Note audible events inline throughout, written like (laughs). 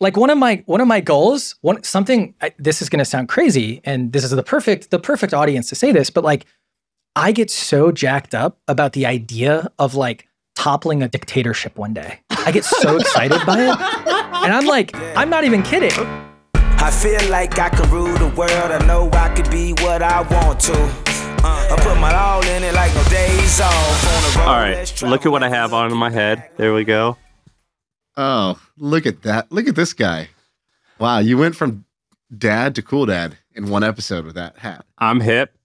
like one of my one of my goals, one something I, this is going to sound crazy and this is the perfect the perfect audience to say this, but like I get so jacked up about the idea of like toppling a dictatorship one day. I get so (laughs) excited by it. And I'm like, I'm not even kidding. I feel like I can rule the world. I know I could be what I want to. Uh, I put my all in it like no days off. All right, look at what I have on my head. There we go. Oh, look at that. Look at this guy. Wow, you went from dad to cool dad in one episode with that hat. I'm hip.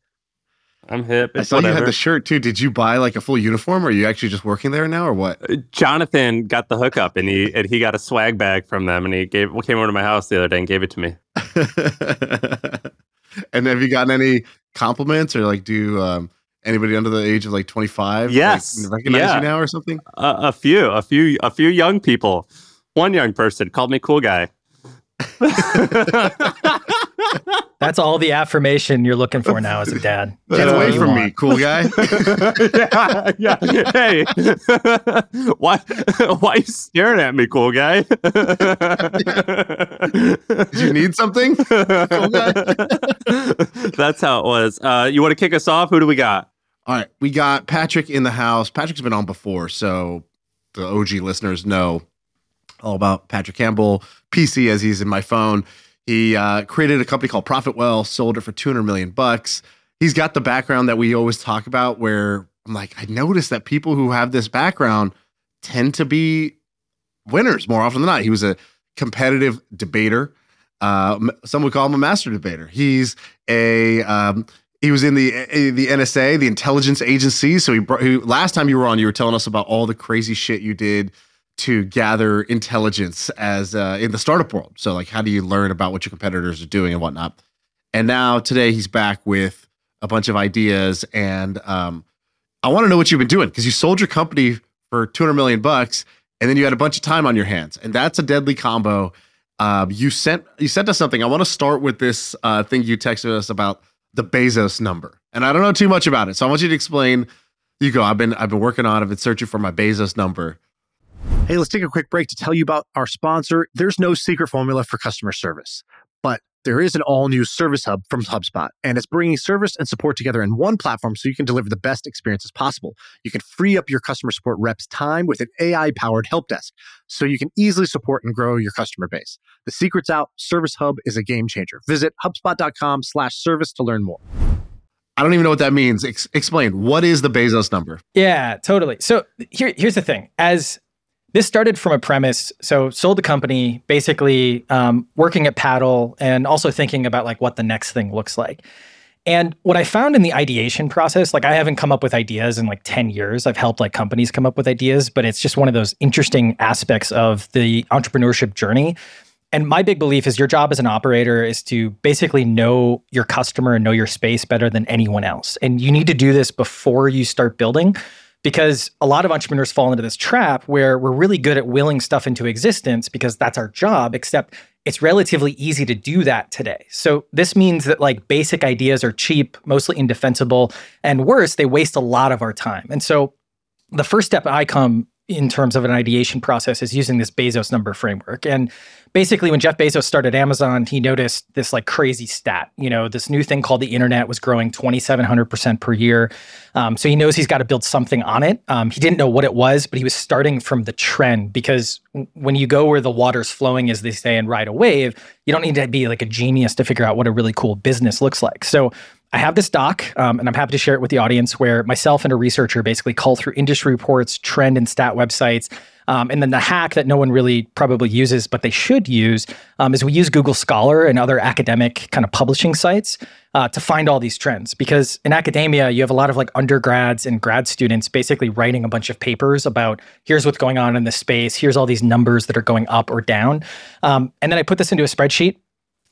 I'm hip. I saw whatever. you had the shirt too. Did you buy like a full uniform or are you actually just working there now or what? Uh, Jonathan got the hookup and he and he got a swag bag from them and he gave came over to my house the other day and gave it to me. (laughs) and have you gotten any compliments or like do um, anybody under the age of like 25 yes like, recognize yeah. you now or something? Uh, a few, a few, a few young people. One young person called me cool guy. (laughs) (laughs) That's all the affirmation you're looking for now as a dad. (laughs) Get away from want. me, cool guy. yeah, yeah. Hey, why, why are you staring at me, cool guy? Did you need something? Cool That's how it was. Uh, you want to kick us off? Who do we got? All right, we got Patrick in the house. Patrick's been on before, so the OG listeners know all about Patrick Campbell, PC as he's in my phone. He uh, created a company called Profitwell, sold it for 200 million bucks. He's got the background that we always talk about where I'm like, I noticed that people who have this background tend to be winners more often than not. He was a competitive debater. Uh, some would call him a master debater. He's a um, he was in the the NSA, the intelligence agency. So he, brought, he last time you were on, you were telling us about all the crazy shit you did to gather intelligence as uh, in the startup world. So like, how do you learn about what your competitors are doing and whatnot? And now today he's back with a bunch of ideas, and um, I want to know what you've been doing because you sold your company for 200 million bucks, and then you had a bunch of time on your hands, and that's a deadly combo. Um, you sent you sent us something. I want to start with this uh, thing you texted us about the Bezos number, and I don't know too much about it, so I want you to explain. You go. I've been I've been working on. It, I've been searching for my Bezos number. Hey, let's take a quick break to tell you about our sponsor. There's no secret formula for customer service, there is an all new service hub from HubSpot, and it's bringing service and support together in one platform so you can deliver the best experiences possible. You can free up your customer support reps' time with an AI powered help desk so you can easily support and grow your customer base. The secret's out. Service Hub is a game changer. Visit HubSpot.com slash service to learn more. I don't even know what that means. Ex- explain. What is the Bezos number? Yeah, totally. So here, here's the thing. As this started from a premise. So sold the company, basically um, working at Paddle, and also thinking about like what the next thing looks like. And what I found in the ideation process, like I haven't come up with ideas in like 10 years. I've helped like companies come up with ideas, but it's just one of those interesting aspects of the entrepreneurship journey. And my big belief is your job as an operator is to basically know your customer and know your space better than anyone else. And you need to do this before you start building because a lot of entrepreneurs fall into this trap where we're really good at willing stuff into existence because that's our job, except it's relatively easy to do that today. So this means that like basic ideas are cheap, mostly indefensible, and worse, they waste a lot of our time. And so the first step I come in terms of an ideation process is using this Bezos number framework. And basically, when Jeff Bezos started Amazon, he noticed this like crazy stat. You know, this new thing called the internet was growing 2,700% per year. Um, so he knows he's got to build something on it. Um, he didn't know what it was, but he was starting from the trend because when you go where the water's flowing, as they say, and ride a wave, you don't need to be like a genius to figure out what a really cool business looks like. So I have this doc, um, and I'm happy to share it with the audience where myself and a researcher basically cull through industry reports, trend and stat websites. Um, and then the hack that no one really probably uses, but they should use, um, is we use Google Scholar and other academic kind of publishing sites uh, to find all these trends. Because in academia, you have a lot of like undergrads and grad students basically writing a bunch of papers about here's what's going on in this space, here's all these numbers that are going up or down. Um, and then I put this into a spreadsheet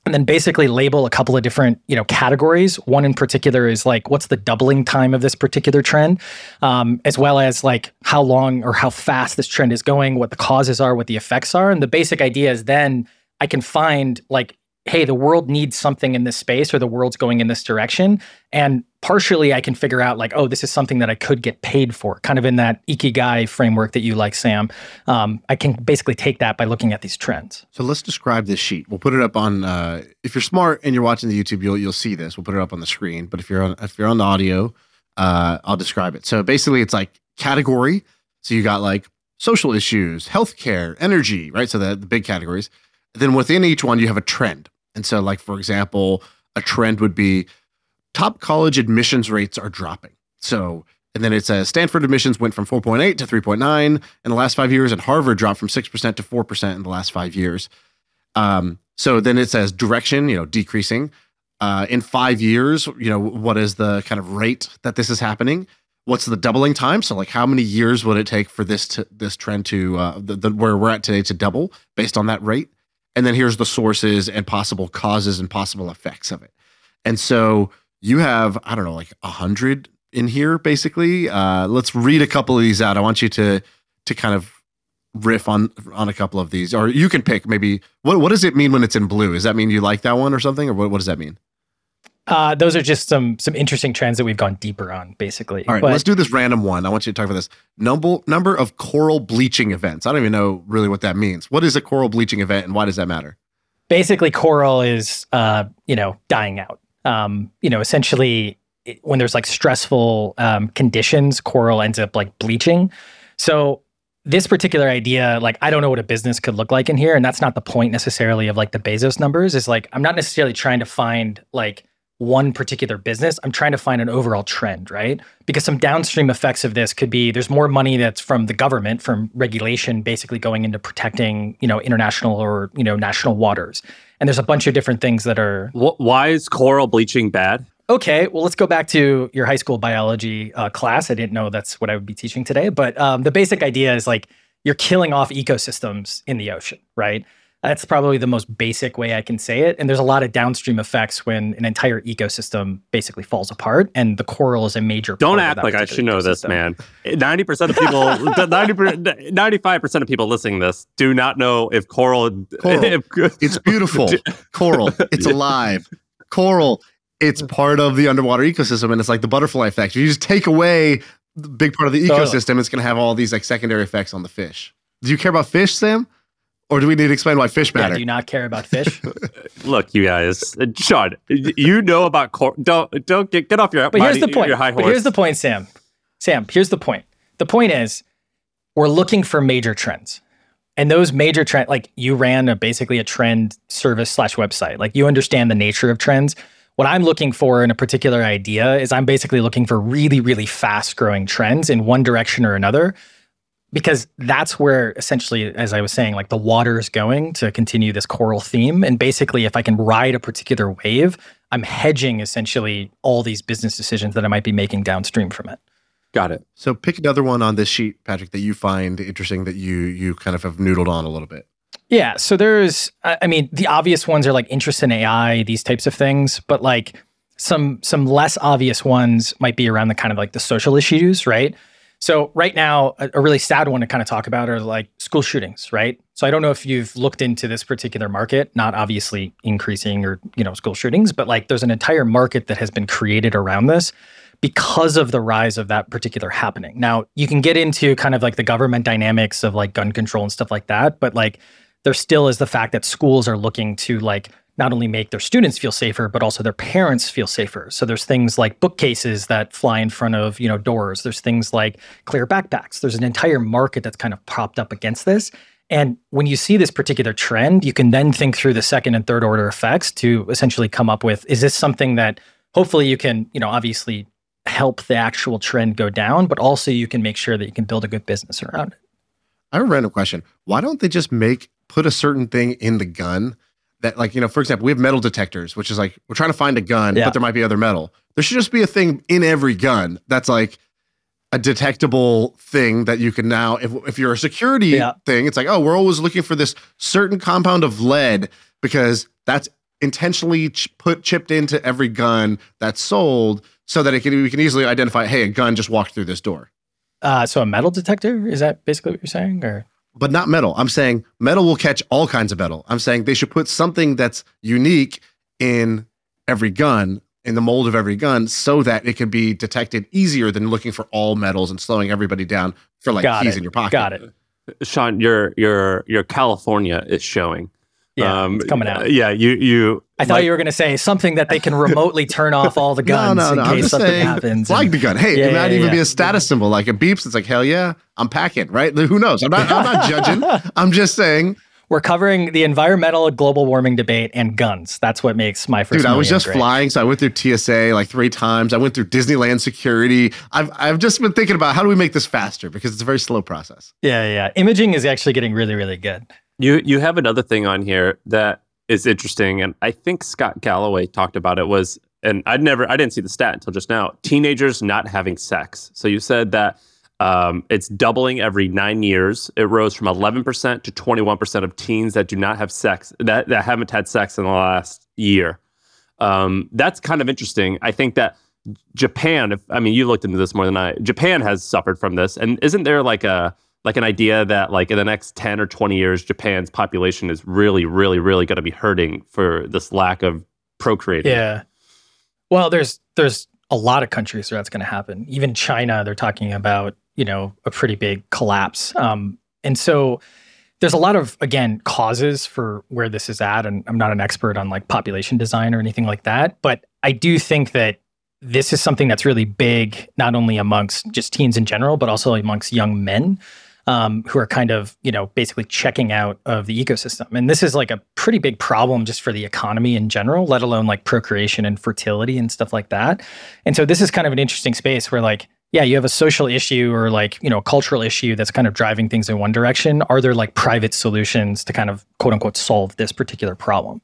and then basically label a couple of different you know categories. One in particular is like what's the doubling time of this particular trend um, as well as like how long or how fast this trend is going what the causes are what the effects are. And the basic idea is then i can find like hey, the world needs something in this space or the world's going in this direction. And partially I can figure out like, oh, this is something that I could get paid for, kind of in that ikigai framework that you like, Sam. Um, I can basically take that by looking at these trends. So let's describe this sheet. We'll put it up on. Uh, if you're smart and you're watching the YouTube, you'll you'll see this. We'll put it up on the screen. But if you're on if you're on the audio, uh, I'll describe it. So basically, it's like category. So you got like social issues, healthcare, energy, right? So the the big categories. Then within each one, you have a trend. And so, like for example, a trend would be top college admissions rates are dropping. So, and then it says Stanford admissions went from 4.8 to 3.9 in the last five years, and Harvard dropped from 6% to 4% in the last five years. Um, so then it says direction, you know, decreasing. Uh, in five years, you know, what is the kind of rate that this is happening? What's the doubling time? So, like, how many years would it take for this to this trend to uh, the, the where we're at today to double based on that rate? And then here's the sources and possible causes and possible effects of it. And so you have I don't know like a hundred in here basically. Uh, let's read a couple of these out. I want you to to kind of riff on on a couple of these, or you can pick maybe what what does it mean when it's in blue? Does that mean you like that one or something, or what, what does that mean? Uh, those are just some some interesting trends that we've gone deeper on, basically. All right, But- let's do this random one. I want you to talk about this number number of coral bleaching events. I don't even know really what that means. What is a coral bleaching event, and why does that matter? basically coral is uh, you know dying out um, you know essentially it- when there's like stressful um, conditions coral ends up like bleaching so this particular idea like i don't know what a business could look like in here and that's not the point necessarily of like the bezos numbers is like i'm not necessarily trying to find like one particular business i'm trying to find an overall trend right? Because some downstream effects of this could be there's more money that's from the government from regulation basically going into protecting you know international or you know national waters. And there's a bunch of different things that are why is coral bleaching bad? okay well let's go back to your high school biology uh, class. I didn't know that's what i would be teaching today but um, the basic idea is like you're killing off ecosystems in the ocean right that's probably the most basic way i can say it and there's a lot of downstream effects when an entire ecosystem basically falls apart and the coral is a major problem. Don't part of act that like I particular should know this, man. Ninety percent of people, (laughs) 95 percent of people listening to this do not know if coral. Coral. if- (laughs) It's beautiful. Coral. It's alive. Coral. It's part of the underwater ecosystem, and it's like the butterfly effect. You just take away the big part of the Totally. ecosystem, it's going to have all these like secondary effects on the fish. Do you care about fish, Sam? Or do we need to explain why fish yeah, matter? do you not care about fish (laughs) Look, you guys, Shaan, you know about coral. Don't don't get get off your. But here's the point. Your high But here's the point, Sam. Sam, here's the point. The point is, we're looking for major trends, and those major trend, like you ran a basically a trend service slash website. Like you understand the nature of trends. What I'm looking for in a particular idea is I'm basically looking for really, really fast growing trends in one direction or another. Because that's where essentially, as I was saying, like the water is going to continue this coral theme. And basically, if I can ride a particular wave, I'm hedging essentially all these business decisions that I might be making downstream from it. Got it. so pick another one on this sheet, Patrick, that you find interesting that you you kind of have noodled on a little bit. Yeah. So there's, I I mean, the obvious ones are like interest in AI, these types of things, but like some some less obvious ones might be around the kind of like the social issues, right? So right now, a, a really sad one to kind of talk about are like school shootings, right? So I don't know if you've looked into this particular market, not obviously increasing or you know school shootings, but like there's an entire market that has been created around this because of the rise of that particular happening. Now, you can get into kind of like the government dynamics of like gun control and stuff like that, but like there still is the fact that schools are looking to like not only make their students feel safer but also their parents feel safer. So there's things like bookcases that fly in front of you know doors. There's things like clear backpacks. There's an entire market that's kind of propped up against this. And when you see this particular trend you can then think through the second and third order effects to essentially come up with is this something that hopefully you can you know obviously help the actual trend go down but also you can make sure that you can build a good business around it. I have a random question. Why don't they just make put a certain thing in the gun that like, you know, for example, we have metal detectors, which is like we're trying to find a gun, Yeah. but there might be other metal. There should just be a thing in every gun that's like a detectable thing that you can now if if you're a security Yeah. thing, it's like, oh, we're always looking for this certain compound of lead because that's intentionally ch- put chipped into every gun that's sold so that it can we can easily identify, hey, a gun just walked through this door. uh, so a metal detector is that basically what you're saying or but not metal. I'm saying metal will catch all kinds of metal. I'm saying they should put something that's unique in every gun, in the mold of every gun, so that it can be detected easier than looking for all metals and slowing everybody down for like Got keys it. in your pocket. Got it. Shaan, your your your California is showing. Yeah, um, it's coming out. Yeah, you you. I thought like- you were going to say something that they can remotely turn off all the (laughs) guns no, no, in no. I'm case something saying, happens. flag and- the gun. Hey, Yeah, it might yeah, even yeah. be a status symbol, like it beeps. It's like hell yeah, I'm packing. Right? Who knows? I'm not. I'm not judging. (laughs) I'm just saying, We're covering the environmental global warming debate and guns. That's what makes my first. dude. I was just great. flying, so I went through TSA like three times. I went through Disneyland security. I've I've just been thinking about how do we make this faster because it's a very slow process. Yeah, yeah. Imaging is actually getting really, really good. You you have another thing on here that is interesting, and I think Scott Galloway talked about it. Was and I'd never I didn't see the stat until just now. Teenagers not having sex. So you said that um, it's doubling every nine years. It rose from 11% to 21% of teens that do not have sex that that haven't had sex in the last year. Um, that's kind of interesting. I think that Japan, if I mean you looked into this more than I, Japan has suffered from this, and isn't there like a like an idea that like in the next 10 or 20 years japan's population is really really really going to be hurting for this lack of procreating Yeah. Well, there's there's a lot of countries where that's going to happen. Even China, they're talking about you know a pretty big collapse. Um, and so there's a lot of again causes for where this is at. And I'm not an expert on like population design or anything like that, but I do think that this is something that's really big, not only amongst just teens in general, but also amongst young men um, who are kind of, you know, basically checking out of the ecosystem. And this is like a pretty big problem just for the economy in general, let alone like procreation and fertility and stuff like that. And so this is kind of an interesting space where like, yeah, you have a social issue or like, you know, a cultural issue that's kind of driving things in one direction. Are there like private solutions to kind of quote unquote solve this particular problem?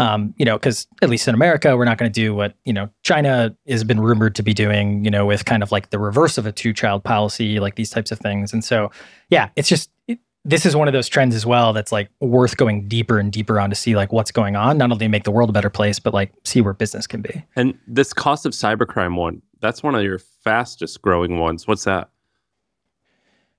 Um, you know, because at least in America, we're not going to do what you know China has been rumored to be doing. You know, with kind of like the reverse of a two-child policy, like these types of things. And so, yeah, it's just it, this is one of those trends as well that's like worth going deeper and deeper on to see like what's going on. Not only make the world a better place, but like see where business can be. and this cost of cybercrime one that's one of your fastest growing ones what's that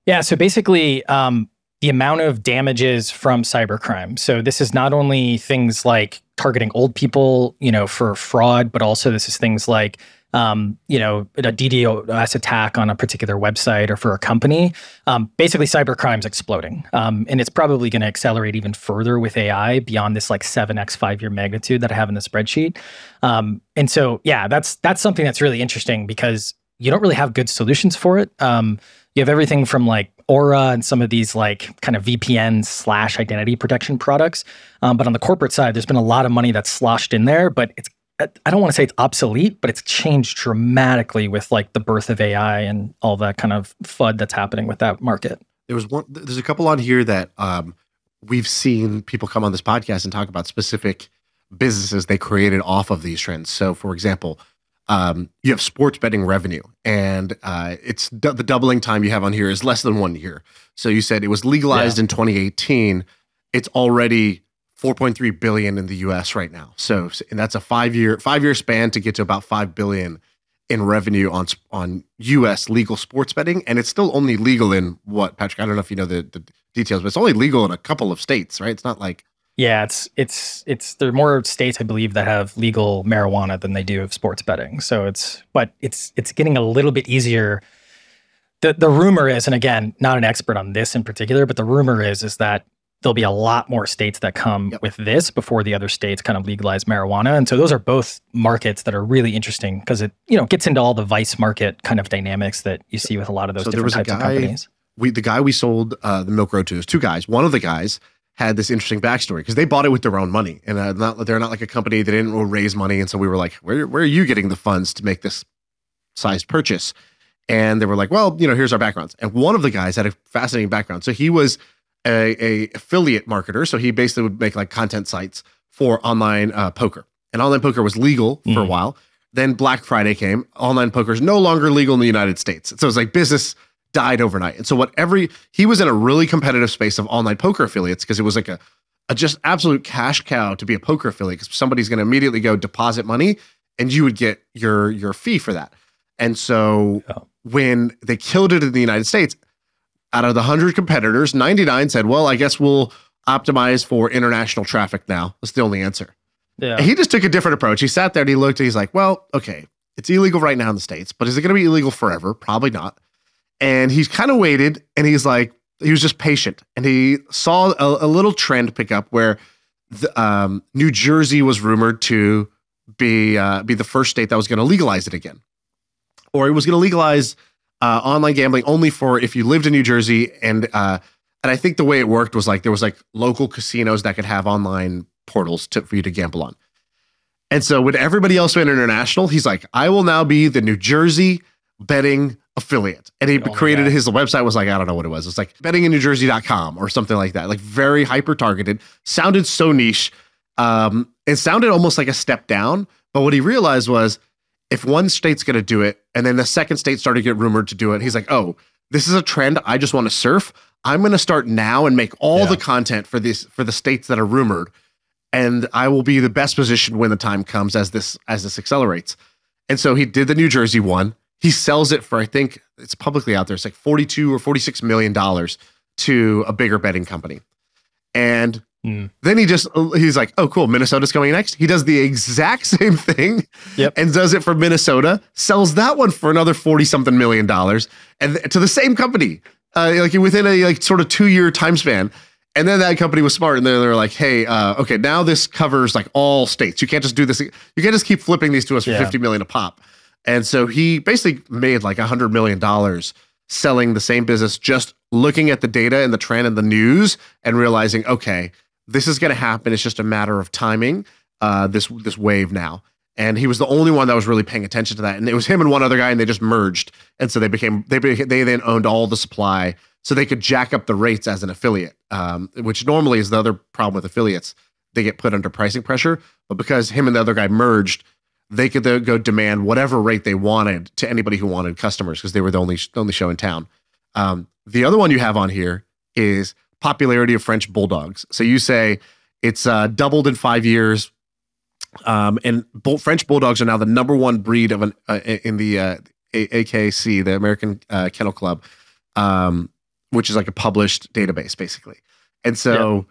Yeah. So basically, um, the amount of damages from cybercrime. So this is not only things like targeting old people, you know, for fraud, but also this is things like, um, you know, a DDoS attack on a particular website or for a company. Um, basically, cybercrime's exploding, um, and it's probably going to accelerate even further with AI beyond this like seven x five year magnitude that I have in the spreadsheet. Um, and so, yeah, that's that's something that's really interesting because you don't really have good solutions for it. Um, you have everything from like Aura and some of these like kind of VPN slash identity protection products. Um, but on the corporate side, there's been a lot of money that's sloshed in there, but it's I don't want to say it's obsolete, but it's changed dramatically with like the birth of AI and all that kind of FUD that's happening with that market. There was one. There's a couple on here that um, we've seen people come on this podcast and talk about specific businesses they created off of these trends. So, for example, um, you have sports betting revenue, and uh, it's du- the doubling time you have on here is less than one year. So you said it was legalized in 2018. It's already 4.3 billion in the U.S. right now. So, and that's a five year five year span to get to about five billion in revenue on on U.S. legal sports betting, and it's still only legal in what Patrick? I don't know if you know the, the details, but it's only legal in a couple of states, right? It's not like Yeah, it's it's it's there are more states I believe that have legal marijuana than they do of sports betting. So it's but it's it's getting a little bit easier. The the rumor is, and again, not an expert on this in particular, but the rumor is is that there'll be a lot more states that come Yep. with this before the other states kind of legalize marijuana. And so those are both markets that are really interesting because it, you know, gets into all the vice market kind of dynamics that you see with a lot of those So there different types of guy- companies. we the guy we sold uh, the Milk Road to is two guys. One of the guys had this interesting backstory because they bought it with their own money, and uh, not they're not like a company that didn't raise money, and so we were like, where where are you getting the funds to make this sized purchase? And they were like, well, you know, here's our backgrounds. And one of the guys had a fascinating background. So he was a, a affiliate marketer. So he basically would make like content sites for online uh, poker. And online poker was legal for a Mm. while. Then Black Friday came. Online poker is no longer legal in the United States. So it's like business died overnight. And so what every he was in a really competitive space of online poker affiliates because it was like a, a just absolute cash cow to be a poker affiliate because somebody's going to immediately go deposit money and you would get your your fee for that. And so when they killed it in the United States, out of the 100 competitors, 99 said, well, I guess we'll optimize for international traffic now. That's the only answer. Yeah. And he just took a different approach. He sat there and he looked and he's like, well, okay, it's illegal right now in the States, but is it going to be illegal forever? Probably not. And he's kind of waited and he's like, he was just patient. And he saw a, a little trend pick up where the, um, New Jersey was rumored to be uh, be the first state that was going to legalize it again, or it was going to legalize uh, online gambling only for if you lived in New Jersey. And uh, and I think the way it worked was like there was like local casinos that could have online portals to, for you to gamble on. And so when everybody else went international, he's like, I will now be the New Jersey betting affiliate. And he Oh created his website was like, I don't know what it was. It's like bettinginnewjersey.com or something like that. Like very hyper targeted, sounded so niche. Um, it sounded almost like a step down. But what he realized was if one state's going to do it and then the second state started to get rumored to do it, he's like, oh, this is a trend I just want to surf. I'm going to start now and make all Yeah. the content for this for the states that are rumored and I will be the best positioned when the time comes as this as this accelerates. And so he did the New Jersey one. He sells it for I think it's publicly out there. It's like 42 or 46 million dollars to a bigger betting company. And Hmm. then he just he's like, "Oh cool, Minnesota's coming next." He does the exact (laughs) same thing Yep. and does it for Minnesota, sells that one for another 40 something million dollars and th- to the same company. Uh, like within a like sort of 2-year time span. And then that company was smart, and they're, they're like, "Hey, uh, okay, now this covers like all states. You can't just do this. You can't just keep flipping these to us for Yeah. fifty million a pop." And so he basically made like a hundred million dollars selling the same business, just looking at the data and the trend and the news, and realizing, okay, this is going to happen. It's just a matter of timing. Uh, this this wave now, and he was the only one that was really paying attention to that. And it was him and one other guy, and they just merged, and so they became they they then owned all the supply, so they could jack up the rates as an affiliate, um, which normally is the other problem with affiliates. They get put under pricing pressure, but because him and the other guy merged, they could go demand whatever rate they wanted to anybody who wanted customers because they were the only only show in town. Um, the other one you have on here is popularity of French bulldogs. So you say it's uh, doubled in five years, um, and bull, French bulldogs are now the number one breed of an uh, in the uh, AKC, the American uh, Kennel Club, um, which is like a published database basically. And so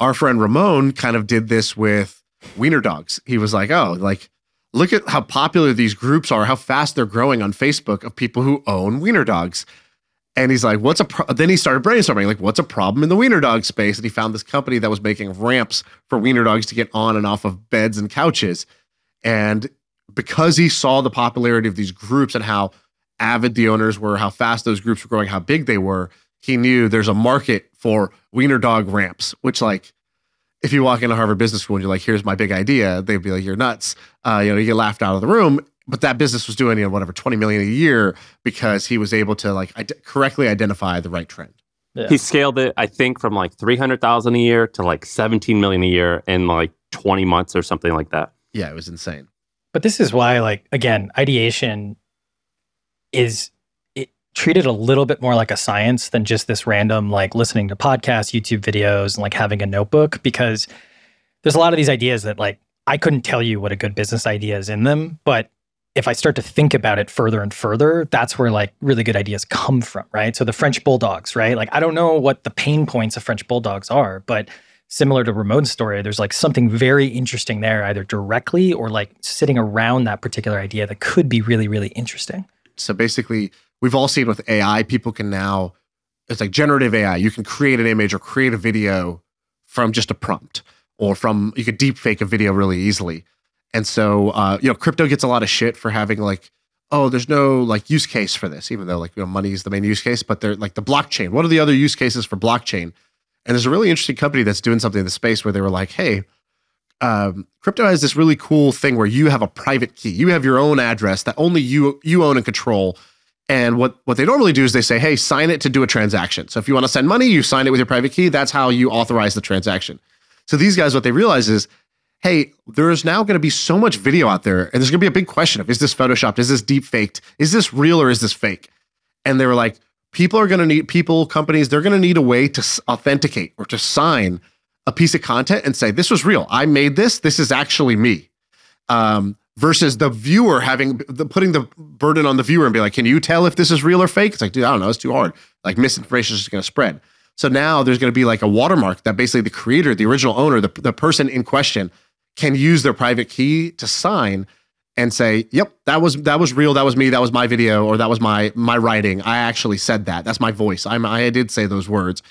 our friend Ramon kind of did this with wiener dogs. He was like, "Oh, like." Look at how popular these groups are, how fast they're growing on Facebook of people who own wiener dogs. And he's like, what's a pro-? then he started brainstorming, like, what's a problem in the wiener dog space? And he found this company that was making ramps for wiener dogs to get on and off of beds and couches. And because he saw the popularity of these groups and how avid the owners were, how fast those groups were growing, how big they were, he knew there's a market for wiener dog ramps, which like if you walk into Harvard Business School and you're like, here's my big idea, they'd be like, you're nuts. Uh, you know, you get laughed out of the room. But that business was doing, you know, whatever, 20 million a year because he was able to like ide- correctly identify the right trend. Yeah. He scaled it, I think, from like three hundred thousand a year to like seventeen million a year in like twenty months or something like that. Yeah, it was insane. But this is why, like, again, ideation is it treated a little bit more like a science than just this random, like, listening to podcasts, YouTube videos, and like having a notebook. Because there's a lot of these ideas that, like, I couldn't tell you what a good business idea is in them, but if I start to think about it further and further, that's where like really good ideas come from, right? So the French bulldogs, right? Like I don't know what the pain points of French bulldogs are, but similar to Ramon's story, there's like something very interesting there, either directly or like sitting around that particular idea that could be really, really interesting. So basically, we've all seen with AI, people can now, it's like generative AI. You can create an image or create a video from just a prompt, or from, you could deep fake a video really easily. And so, uh, you know, crypto gets a lot of shit for having like, oh, there's no like use case for this, even though like, you know, money is the main use case, but they're like the blockchain. What are the other use cases for blockchain? And there's a really interesting company that's doing something in the space where they were like, hey, um, crypto has this really cool thing where you have a private key. You have your own address that only you you own and control. And what what they normally do is they say, "Hey, sign it to do a transaction." So if you want to send money, you sign it with your private key. That's how you authorize the transaction. So these guys, what they realize is, hey, there is now going to be so much video out there, and there's going to be a big question of: Is this photoshopped? Is this deep faked? Is this real or is this fake? And they were like, people are going to need people, companies, they're going to need a way to authenticate or to sign a piece of content and say, this was real. I made this. This is actually me. Um, versus the viewer having the putting the burden on the viewer and be like, can you tell if this is real or fake? It's like, dude, I don't know. It's too hard. Like misinformation is just going to spread. So now there's going to be like a watermark that basically the creator, the original owner, the, the person in question can use their private key to sign and say, "Yep, that was that was real. That was me. That was my video, or that was my my writing. I actually said that. That's my voice. I'm I did say those words."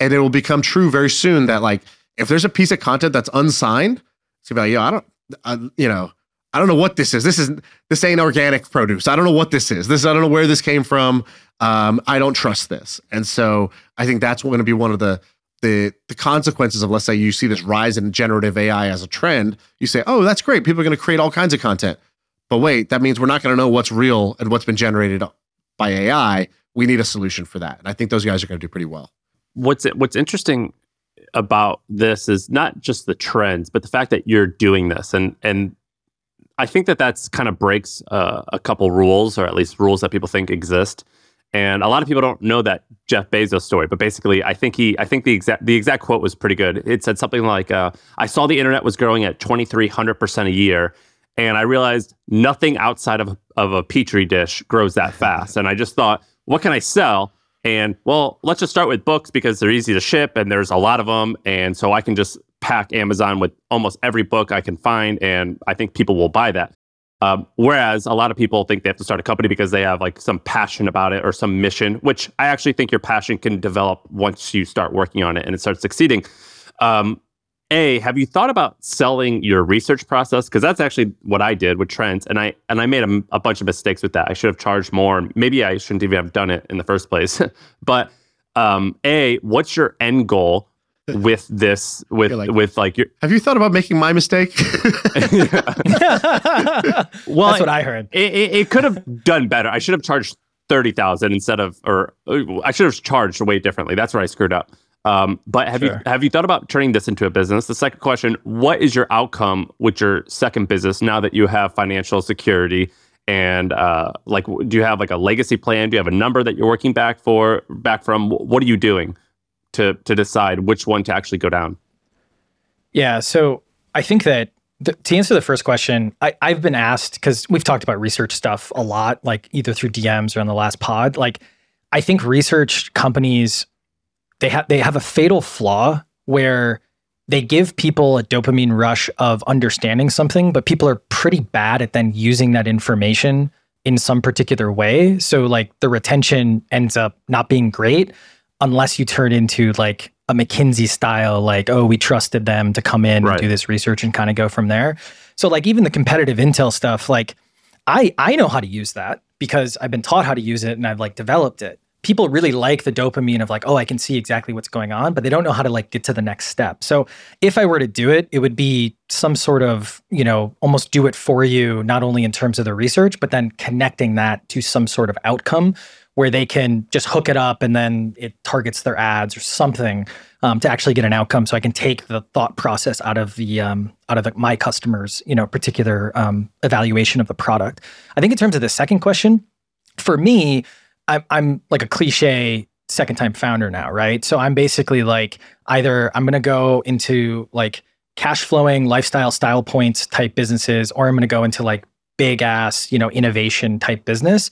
And it will become true very soon that like if there's a piece of content that's unsigned, it's gonna be like, "Yo, I don't, I, you know." I don't know what this is. This is this ain't organic produce. I don't know what this is. This I don't know where this came from. Um, I don't trust this. And so I think that's going to be one of the the the consequences of let's say you see this rise in generative AI as a trend. You say, oh, that's great. People are going to create all kinds of content. But wait, that means we're not going to know what's real and what's been generated by AI. We need a solution for that. And I think those guys are going to do pretty well. What's what's interesting about this is not just the trends, but the fact that you're doing this and and I think that that's kind of breaks uh, a couple rules, or at least rules that people think exist. And a lot of people don't know that Jeff Bezos story, but basically, I think he, I think the exact, the exact quote was pretty good. It said something like, uh, "I saw the internet was growing at 2,300 percent a year, and I realized nothing outside of of a petri dish grows that fast. And I just thought, what can I sell? And well, let's just start with books because they're easy to ship and there's a lot of them, and so I can just pack Amazon with almost every book I can find, and I think people will buy that. Um, whereas a lot of people think they have to start a company because they have like some passion about it or some mission, which I actually think your passion can develop once you start working on it and it starts succeeding. Um, a, have you thought about selling your research process? Because that's actually what I did with Trends, and I and I made a, a bunch of mistakes with that. I should have charged more. Maybe I shouldn't even have done it in the first place. (laughs) but um, a, what's your end goal? With this with like, with like your have you thought about making my mistake? (laughs) Well that's what i heard. it, it, it could have done better. I should have charged 30000 instead of or i should have charged way differently. That's where i screwed up. Um, but have sure. you have you thought about turning this into a business? The second question what is your outcome with your second business now that you have financial security and uh, like do you have like a legacy plan? Do you have a number that you're working back for back from? What are you doing to to decide which one to actually go down? Yeah, so I think that th- to answer the first question, I, I've been asked because we've talked about research stuff a lot, like either through DMs or on the last pod. Like, I think research companies they have they have a fatal flaw where they give people a dopamine rush of understanding something, but people are pretty bad at then using that information in some particular way. So like the retention ends up not being great unless you turn into like a McKinsey style, like, oh, we trusted them to come in right. and do this research and kind of go from there. So like even the competitive intel stuff, like I I know how to use that because I've been taught how to use it and I've like developed it. People really like the dopamine of like, oh, I can see exactly what's going on, but they don't know how to like get to the next step. So if I were to do it, it would be some sort of, you know, almost do it for you, not only in terms of the research, but then connecting that to some sort of outcome where they can just hook it up and then it targets their ads or something um, to actually get an outcome. So I can take the thought process out of the um, out of the, my customers, you know, particular um, evaluation of the product. I think in terms of the second question, for me, I'm, I'm like a cliche second time founder now, right? So I'm basically like either I'm going to go into like cash flowing lifestyle style points type businesses, or I'm going to go into like big ass, you know, innovation type business.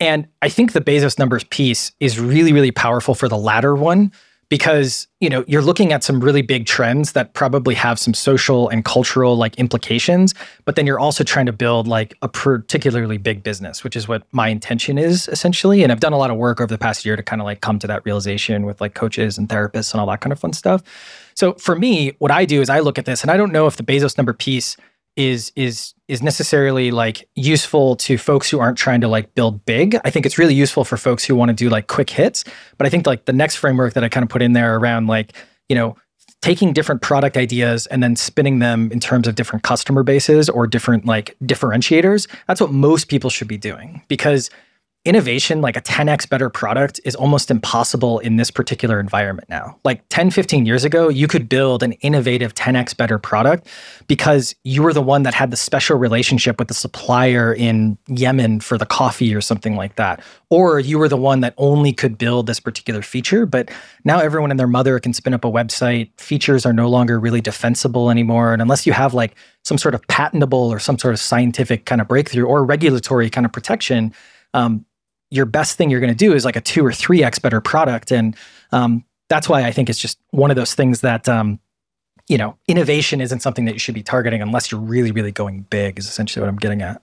And I think the Bezos numbers piece is really, really powerful for the latter one because you know you're looking at some really big trends that probably have some social and cultural like implications but then you're also trying to build like a particularly big business which is what my intention is essentially. And i've done a lot of work over the past year to kind of like come to that realization with like coaches and therapists and all that kind of fun stuff. So for me what i do is i look at this and i don't know if the bezos number piece is is is necessarily like useful to folks who aren't trying to like build big. I think it's really useful for folks who want to do like quick hits. But I think like the next framework that I kind of put in there around like, you know, taking different product ideas and then spinning them in terms of different customer bases or different like differentiators, that's what most people should be doing because innovation, like a 10x better product, is almost impossible in this particular environment now. Like 10, 15 years ago, you could build an innovative 10x better product because you were the one that had the special relationship with the supplier in Yemen for the coffee or something like that. Or you were the one that only could build this particular feature. But now everyone and their mother can spin up a website. Features are no longer really defensible anymore. And unless you have like some sort of patentable or some sort of scientific kind of breakthrough or regulatory kind of protection, um, your best thing you're going to do is like a two or three x better product, and um, that's why I think it's just one of those things that um, you know innovation isn't something that you should be targeting unless you're really really going big. Is essentially what I'm getting at.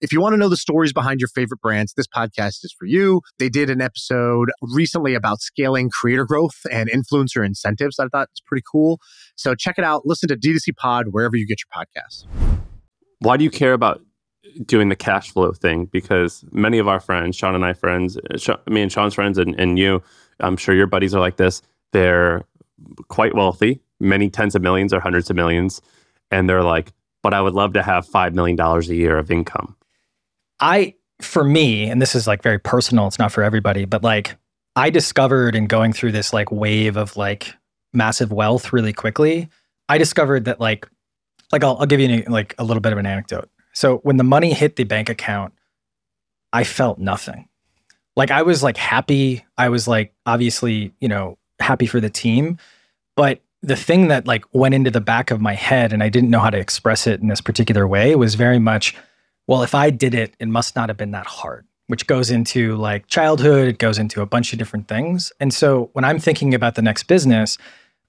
If you want to know the stories behind your favorite brands, this podcast is for you. They did an episode recently about scaling creator growth and influencer incentives. I thought it's pretty cool. So check it out. Listen to D2C Pod wherever you get your podcasts. Why do you care about doing the cash flow thing? Because many of our friends, Shaan and I friends, me and Shaan's friends, and, and you, I'm sure your buddies are like this. They're quite wealthy, many tens of millions or hundreds of millions. And they're like, but I would love to have $5 million a year of income. I, for me, and this is like very personal, it's not for everybody, but like I discovered in going through this like wave of like massive wealth really quickly, I discovered that like, like I'll, I'll give you like a little bit of an anecdote. So when the money hit the bank account, I felt nothing. Like I was like happy. I was like obviously, you know, happy for the team. But the thing that like went into the back of my head and I didn't know how to express it in this particular way was very much well, if I did it, it must not have been that hard, which goes into like childhood, it goes into a bunch of different things. And so when I'm thinking about the next business,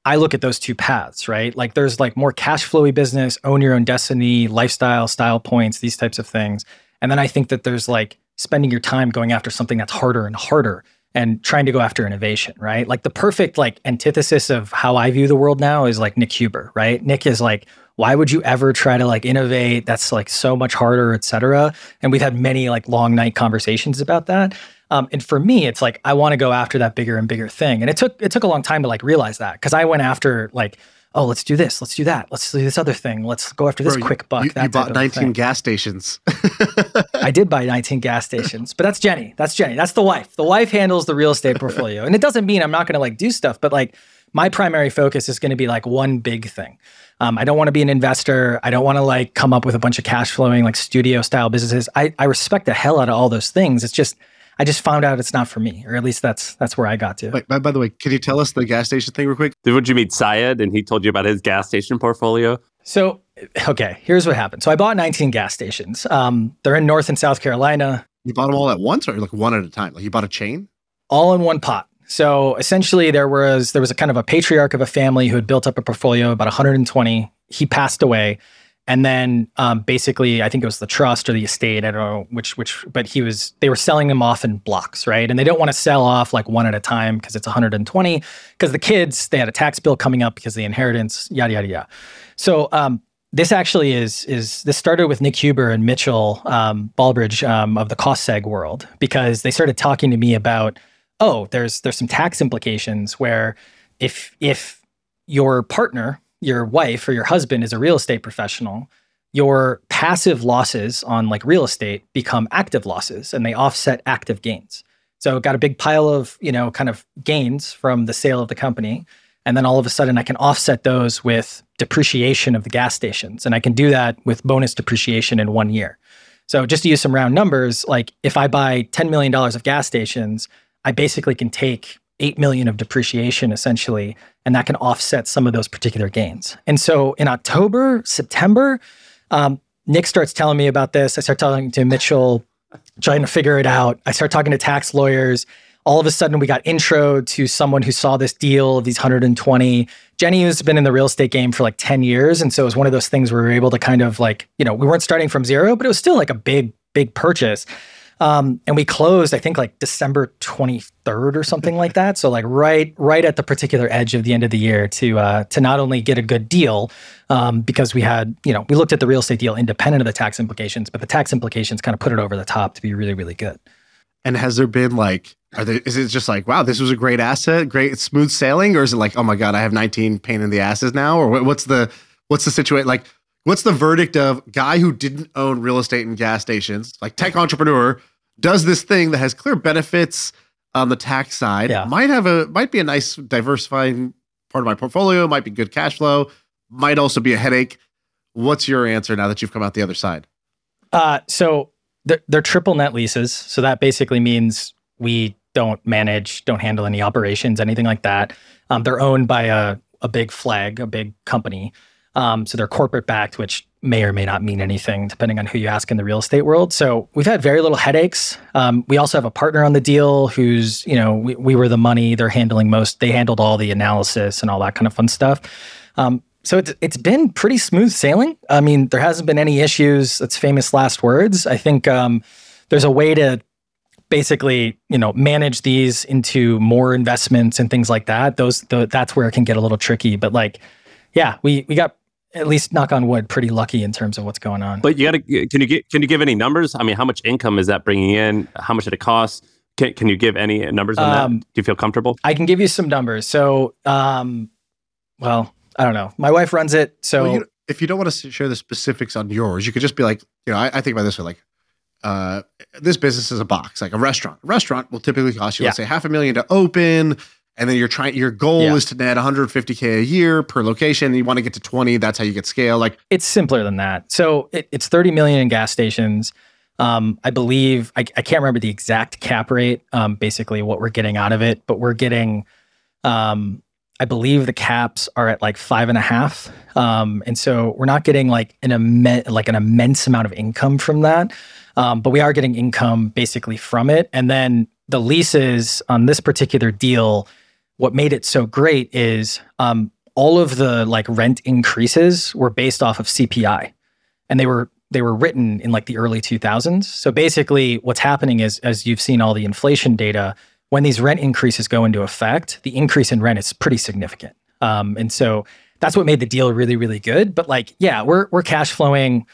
I look at those two paths, right? Like there's like more cash flowy business, own your own destiny, lifestyle, style points, these types of things. And then I think that there's like spending your time going after something that's harder and harder and trying to go after innovation, right? Like the perfect like antithesis of how I view the world now is like Nick Huber, right? Nick is like why would you ever try to like innovate that's like so much harder et cetera and we've had many like long night conversations about that um, and for me it's like i want to go after that bigger and bigger thing and it took it took a long time to like realize that because i went after like oh let's do this let's do that let's do this other thing let's go after this Bro, quick buck You, that you bought 19 thing. gas stations. (laughs) I did buy 19 gas stations, but that's Jenny. That's Jenny. That's the wife. The wife handles the real estate portfolio. And it doesn't mean I'm not going to like do stuff, but like my primary focus is going to be like one big thing. Um, I don't want to be an investor. I don't want to like come up with a bunch of cash flowing like studio style businesses. I, I respect the hell out of all those things. It's just I just found out it's not for me, or at least that's that's where I got to. Wait, by, by the way, can you tell us the gas station thing real quick? Did would you meet Syed and he told you about his gas station portfolio? So okay, here's what happened. So I bought 19 gas stations. Um, they're in North and South Carolina, You bought them all at once or like one at a time? Like you bought a chain? all in one pot. So essentially, there was there was a kind of a patriarch of a family who had built up a portfolio about 120. He passed away, and then um, basically, I think it was the trust or the estate. I don't know which which, but he was they were selling them off in blocks, right? And they don't want to sell off like one at a time because it's 120. Because the kids they had a tax bill coming up because the inheritance, yada yada yada. So um, this actually is is this started with Nick Huber and Mitchell um, Baldridge um, of the cost seg world because they started talking to me about oh there's there's some tax implications where if if your partner your wife or your husband is a real estate professional your passive losses on like real estate become active losses and they offset active gains. So got a big pile of you know kind of gains from the sale of the company and then all of a sudden i can offset those with depreciation of the gas stations and i can do that with bonus depreciation in one year. So just to use some round numbers like if i buy $10 million of gas stations i basically can take 8 million of depreciation essentially and that can offset some of those particular gains. And so in october september um, nick starts telling me about this. I start talking to mitchell trying to figure it out. I start talking to tax lawyers. All of a sudden we got intro to someone who saw this deal of these 120 jenny has been in the real estate game for like 10 years and so it was one of those things where we were able to kind of like you know we weren't starting from zero but it was still like a big big purchase Um, and we closed, I think, like December 23rd or something like that. So like right, right at the particular edge of the end of the year to uh, to not only get a good deal, um, because we had, you know, we looked at the real estate deal independent of the tax implications, but the tax implications kind of put it over the top to be really, really good. And has there been like, are there, is it just like, wow, this was a great asset, great smooth sailing, or is it like, oh my god, I have 19 pain in the asses now, or what, what's the what's the situation like? What's the verdict of guy who didn't own real estate and gas stations, like tech entrepreneur, does this thing that has clear benefits on the tax side, Yeah. might have a might be a nice diversifying part of my portfolio, might be good cash flow, might also be a headache. What's your answer now that you've come out the other side? Uh, so they're, they're triple net leases. So that basically means we don't manage, don't handle any operations, anything like that. Um, they're owned by a, a big flag, a big company. Um, so they're corporate backed, which may or may not mean anything depending on who you ask in the real estate world. So we've had very little headaches. Um, we also have a partner on the deal who's, you know, we, we were the money. They're handling most. They handled all the analysis and all that kind of fun stuff. Um, so it's it's been pretty smooth sailing. I mean, there hasn't been any issues. That's famous last words. I think um, there's a way to basically, you know, manage these into more investments and things like that. Those the, that's where it can get a little tricky. But like, yeah, we we got at least knock on wood, pretty lucky in terms of what's going on. But you got to can you get can you give any numbers? I mean, how much income is that bringing in? How much did it cost? Can, can you give any numbers on Um, that? Do you feel comfortable? I can give you some numbers. So, um, well, I don't know. My wife runs it, so Well, you, if you don't want to share the specifics on yours, you could just be like, you know, I, I think about this way, like, uh, this business is a box, like a restaurant. A restaurant will typically cost you, let's say, half a million to open, and then you're trying. Your goal Yeah. is to net 150k a year per location. And you want to get to 20. That's how you get scale. Like, it's simpler than that. So it, it's 30 million in gas stations. Um, I believe I, I can't remember the exact cap rate. Um, basically, what we're getting out of it, but we're getting. Um, I believe the caps are at like five and a half, um, and so we're not getting like an immense like an immense amount of income from that, um, but we are getting income basically from it. And then the leases on this particular deal, what made it so great is um, all of the like rent increases were based off of CPI, and they were they were written in like the early 2000s. So basically, what's happening is, as you've seen all the inflation data, when these rent increases go into effect, the increase in rent is pretty significant. Um, and so that's what made the deal really, really good. But like, yeah, we're we're cash flowing.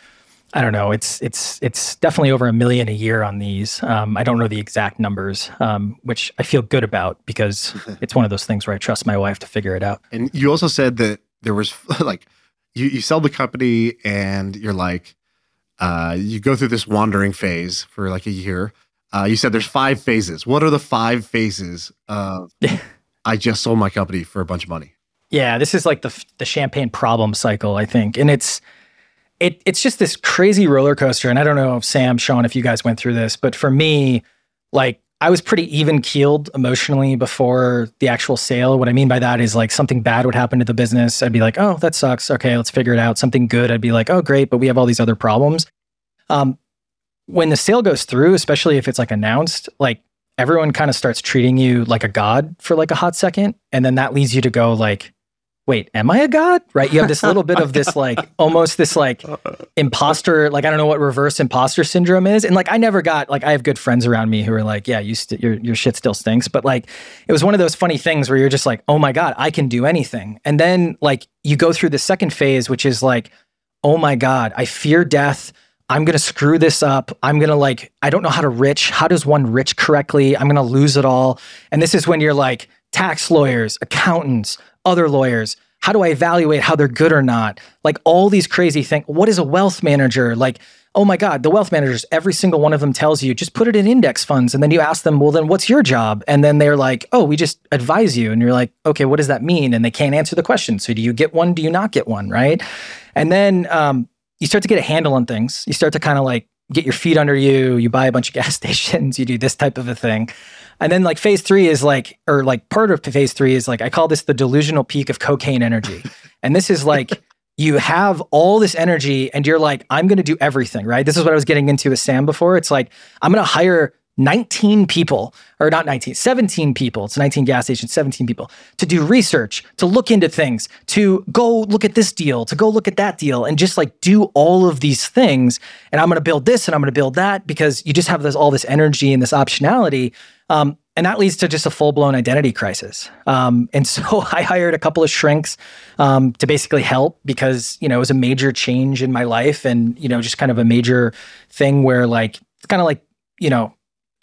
I don't know. It's it's it's definitely over a million a year on these. Um, I don't know the exact numbers, um, which I feel good about because (laughs) it's one of those things where I trust my wife to figure it out. and you also said that there was (laughs) like, you you sell the company and you're like, uh, you go through this wandering phase for like a year. Uh, you said there's five phases. What are the five phases of? (laughs) I just sold my company for a bunch of money. Yeah, this is like the the champagne problem cycle, I think, and it's it it's just this crazy roller coaster. And I don't know if Sam, Shaan, if you guys went through this, but for me, like I was pretty even keeled emotionally before the actual sale. What I mean by that is like something bad would happen to the business. I'd be like, oh, that sucks. Okay, let's figure it out. Something good, I'd be like, oh, great, but we have all these other problems. Um, when the sale goes through, especially if it's like announced, like everyone kind of starts treating you like a god for like a hot second, and then that leads you to go like, wait, am I a god? Right? You have this little bit of this (laughs) oh like almost this like imposter, like I don't know what reverse imposter syndrome is. And like I never got like I have good friends around me who are like, yeah, you st- your your shit still stinks, but like it was one of those funny things where you're just like, oh my god, I can do anything. And then like you go through the second phase, which is like, oh my god, I fear death. I'm going to screw this up. I'm going to like, I don't know how to rich. How does one rich correctly? I'm going to lose it all. And this is when you're like, tax lawyers, accountants, other lawyers. How do I evaluate how they're good or not? Like all these crazy things. What is a wealth manager? Like, oh my God, the wealth managers, every single one of them tells you just put it in index funds. And then you ask them, well, then what's your job? And then they're like, oh, we just advise you. And you're like, okay, what does that mean? And they can't answer the question. So do you get one? Do you not get one? Right. And then um, you start to get a handle on things. You start to kind of like get your feet under you. You buy a bunch of (laughs) gas stations. You do this type of a thing. And then like phase three is like, or like part of phase three is like, I call this the delusional peak of cocaine energy. And this is like, (laughs) you have all this energy and you're like, I'm going to do everything, right? This is what I was getting into with Sam before. It's like, I'm going to hire 19 people, or not 19, 17 people, it's 19 gas stations, 17 people, to do research, to look into things, to go look at this deal, to go look at that deal, and just like do all of these things. And I'm going to build this and I'm going to build that because you just have this all this energy and this optionality. Um, and that leads to just a full blown identity crisis. Um, and so (laughs) I hired a couple of shrinks um, to basically help because you know it was a major change in my life, and you know just kind of a major thing where like it's kind of like you know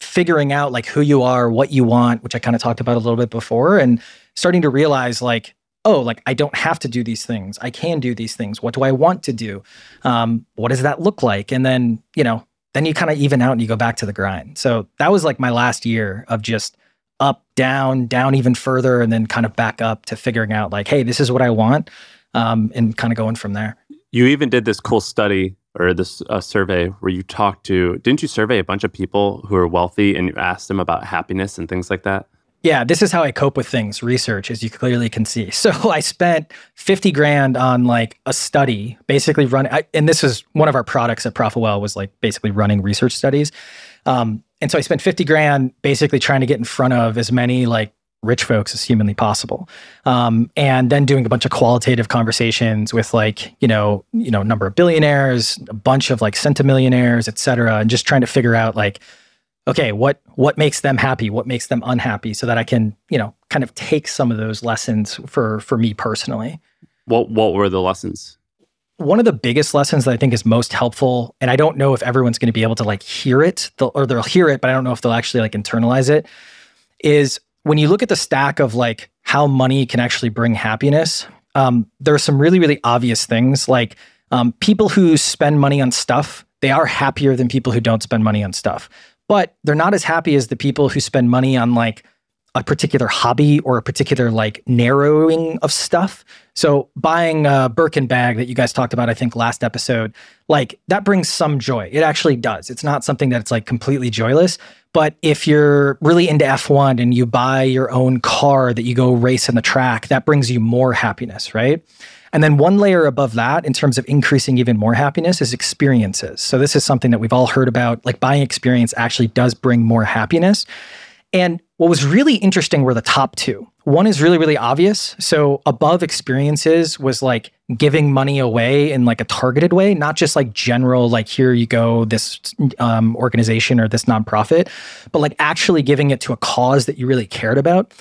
figuring out like who you are, what you want, which I kind of talked about a little bit before, and starting to realize like, oh, like I don't have to do these things. I can do these things. What do I want to do? Um, what does that look like? And then, you know, then you kind of even out and you go back to the grind. So that was like my last year of just up, down, down even further, and then kind of back up to figuring out like, hey, this is what I want, um, and kind of going from there. You even did this cool study or this uh, survey where you talked to, didn't you survey a bunch of people who are wealthy and you asked them about happiness and things like that? Yeah, this is how I cope with things, research, as you clearly can see. (laughs) So I spent 50 grand on like a study, basically running, and this is one of our products at ProfitWell was like basically running research studies. Um, and so I spent 50 grand basically trying to get in front of as many like rich folks as humanly possible. Um, and then doing a bunch of qualitative conversations with like, you know, you know, number of billionaires, a bunch of like centimillionaires, et cetera, and just trying to figure out like, okay, what what makes them happy, what makes them unhappy, so that I can, you know, kind of take some of those lessons for for me personally. What what were the lessons? One of the biggest lessons that I think is most helpful, and I don't know if everyone's going to be able to like hear it, they'll, or they'll hear it, but I don't know if they'll actually like internalize it, is when you look at the stack of like how money can actually bring happiness, um, there are some really, really obvious things like um, people who spend money on stuff, they are happier than people who don't spend money on stuff. But they're not as happy as the people who spend money on like a particular hobby or a particular like narrowing of stuff. So buying a Birkin bag that you guys talked about, I think last episode, like that brings some joy. It actually does. It's not something that's like completely joyless. But if you're really into F1 and you buy your own car that you go race in the track, that brings you more happiness, right? And then one layer above that, in terms of increasing even more happiness, is experiences. So this is something that we've all heard about. Like buying experience actually does bring more happiness. And what was really interesting were the top two. One is really, really obvious. So above experiences was like giving money away in like a targeted way, not just like general, like here you go, this um, organization or this nonprofit, but like actually giving it to a cause that you really cared about.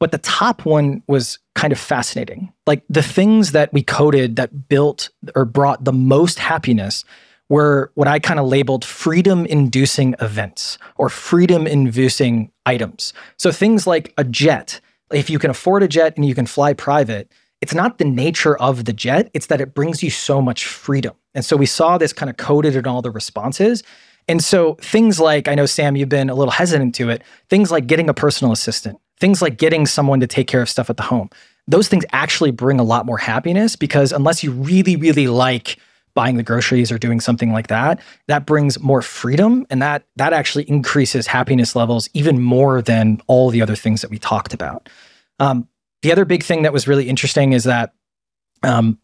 But the top one was kind of fascinating. Like the things that we coded that built or brought the most happiness were what I kind of labeled freedom inducing events or freedom inducing items. So things like a jet. If you can afford a jet and you can fly private, it's not the nature of the jet, it's that it brings you so much freedom. And so we saw this kind of coded in all the responses. And so things like, I know, Sam, you've been a little hesitant to it, things like getting a personal assistant, things like getting someone to take care of stuff at the home, those things actually bring a lot more happiness because unless you really, really like, buying the groceries or doing something like that that brings more freedom and that that actually increases happiness levels even more than all the other things that we talked about. Um, the other big thing that was really interesting is that um,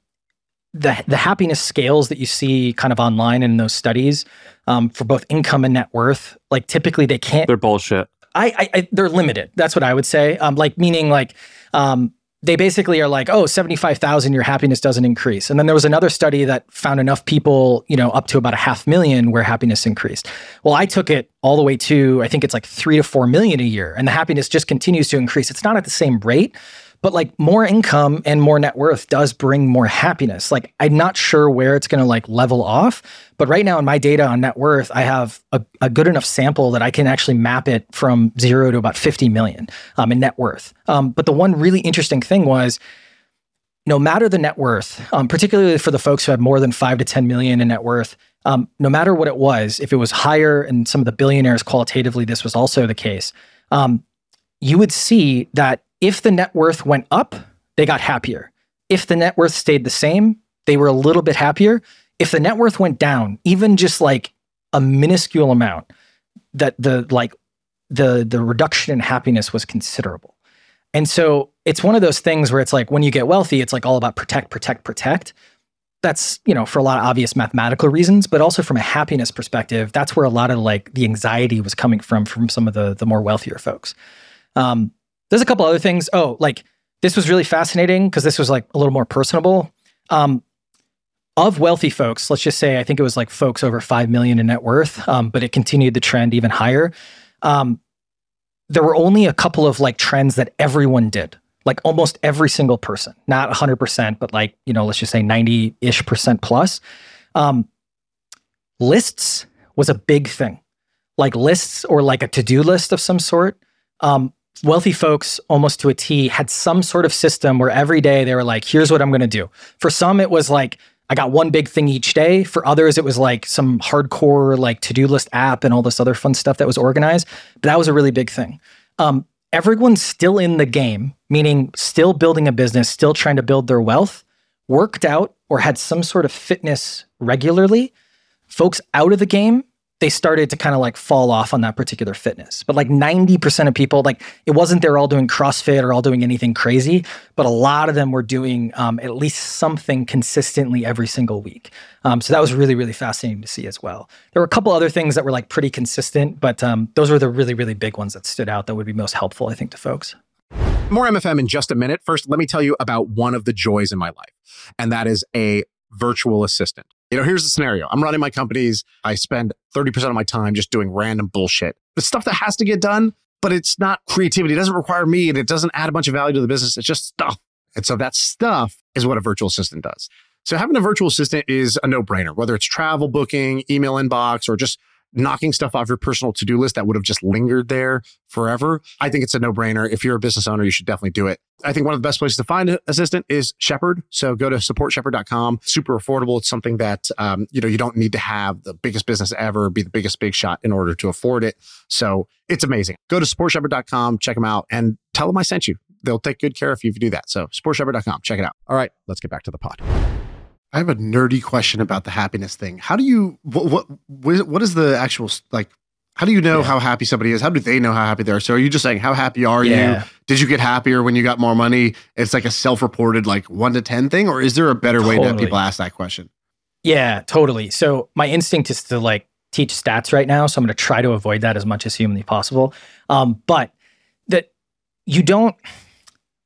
the the happiness scales that you see kind of online in those studies um, for both income and net worth like typically they can't they're bullshit I, I, I they're limited that's what i would say um, like meaning like um, they basically are like, oh, 75,000, your happiness doesn't increase. And then there was another study that found enough people, you know, up to about a half million where happiness increased. Well, I took it all the way to, I think it's like three to four million a year, and the happiness just continues to increase. It's not at the same rate, but like more income and more net worth does bring more happiness. Like I'm not sure where it's going to like level off, but right now in my data on net worth, I have a, a good enough sample that I can actually map it from zero to about 50 million um, in net worth. Um, but the one really interesting thing was, no matter the net worth, um, particularly for the folks who had more than five to 10 million in net worth, um, no matter what it was, if it was higher and some of the billionaires qualitatively, this was also the case, um, you would see that if the net worth went up, they got happier. If the net worth stayed the same, they were a little bit happier. If the net worth went down, even just like a minuscule amount, that the like the the reduction in happiness was considerable. And so it's one of those things where it's like when you get wealthy, it's like all about protect, protect, protect. that's you know for a lot of obvious mathematical reasons but also from a happiness perspective that's where a lot of like the anxiety was coming from from some of the the more wealthier folks um, there's a couple other things oh like this was really fascinating because this was like a little more personable um, of wealthy folks let's just say i think it was like folks over 5 million in net worth um, but it continued the trend even higher um, there were only a couple of like trends that everyone did like almost every single person, not 100%, but like, you know, let's just say 90 ish percent plus. Um, lists was a big thing, like lists or like a to do list of some sort. Um, wealthy folks, almost to a T, had some sort of system where every day they were like, here's what I'm going to do. For some, it was like, I got one big thing each day. For others, it was like some hardcore like to do list app and all this other fun stuff that was organized. But that was a really big thing. Um, everyone's still in the game, meaning still building a business, still trying to build their wealth, worked out or had some sort of fitness regularly. Folks out of the game they started to kind of like fall off on that particular fitness. But like 90% of people, like it wasn't they're all doing CrossFit or all doing anything crazy, but a lot of them were doing um, at least something consistently every single week. Um, so that was really, really fascinating to see as well. There were a couple other things that were like pretty consistent, but um, those were the really, really big ones that stood out that would be most helpful, I think, to folks. More MFM in just a minute. First, let me tell you about one of the joys in my life, and that is a virtual assistant. You know, here's the scenario. I'm running my companies. I spend 30% of my time just doing random bullshit. The stuff that has to get done, but it's not creativity. It doesn't require me and it doesn't add a bunch of value to the business. It's just stuff. And so that stuff is what a virtual assistant does. So having a virtual assistant is a no brainer, whether it's travel booking, email inbox, or just knocking stuff off your personal to-do list that would have just lingered there forever. I think it's a no-brainer. If you're a business owner, you should definitely do it. I think one of the best places to find an assistant is Shepherd. So go to supportshepherd.com. Super affordable. It's something that um, you know you don't need to have the biggest business ever, be the biggest big shot in order to afford it. So it's amazing. Go to supportshepherd.com, check them out, and tell them I sent you. They'll take good care of you if you do that. So supportshepherd.com, check it out. All right, let's get back to the pod. I have a nerdy question about the happiness thing. How do you what what what is the actual like? How do you know yeah. how happy somebody is? How do they know how happy they are? So are you just saying how happy are yeah. you? Did you get happier when you got more money? It's like a self-reported like one to ten thing, or is there a better totally. way that people ask that question? Yeah, totally. So my instinct is to like teach stats right now, so I'm going to try to avoid that as much as humanly possible. Um, but that you don't.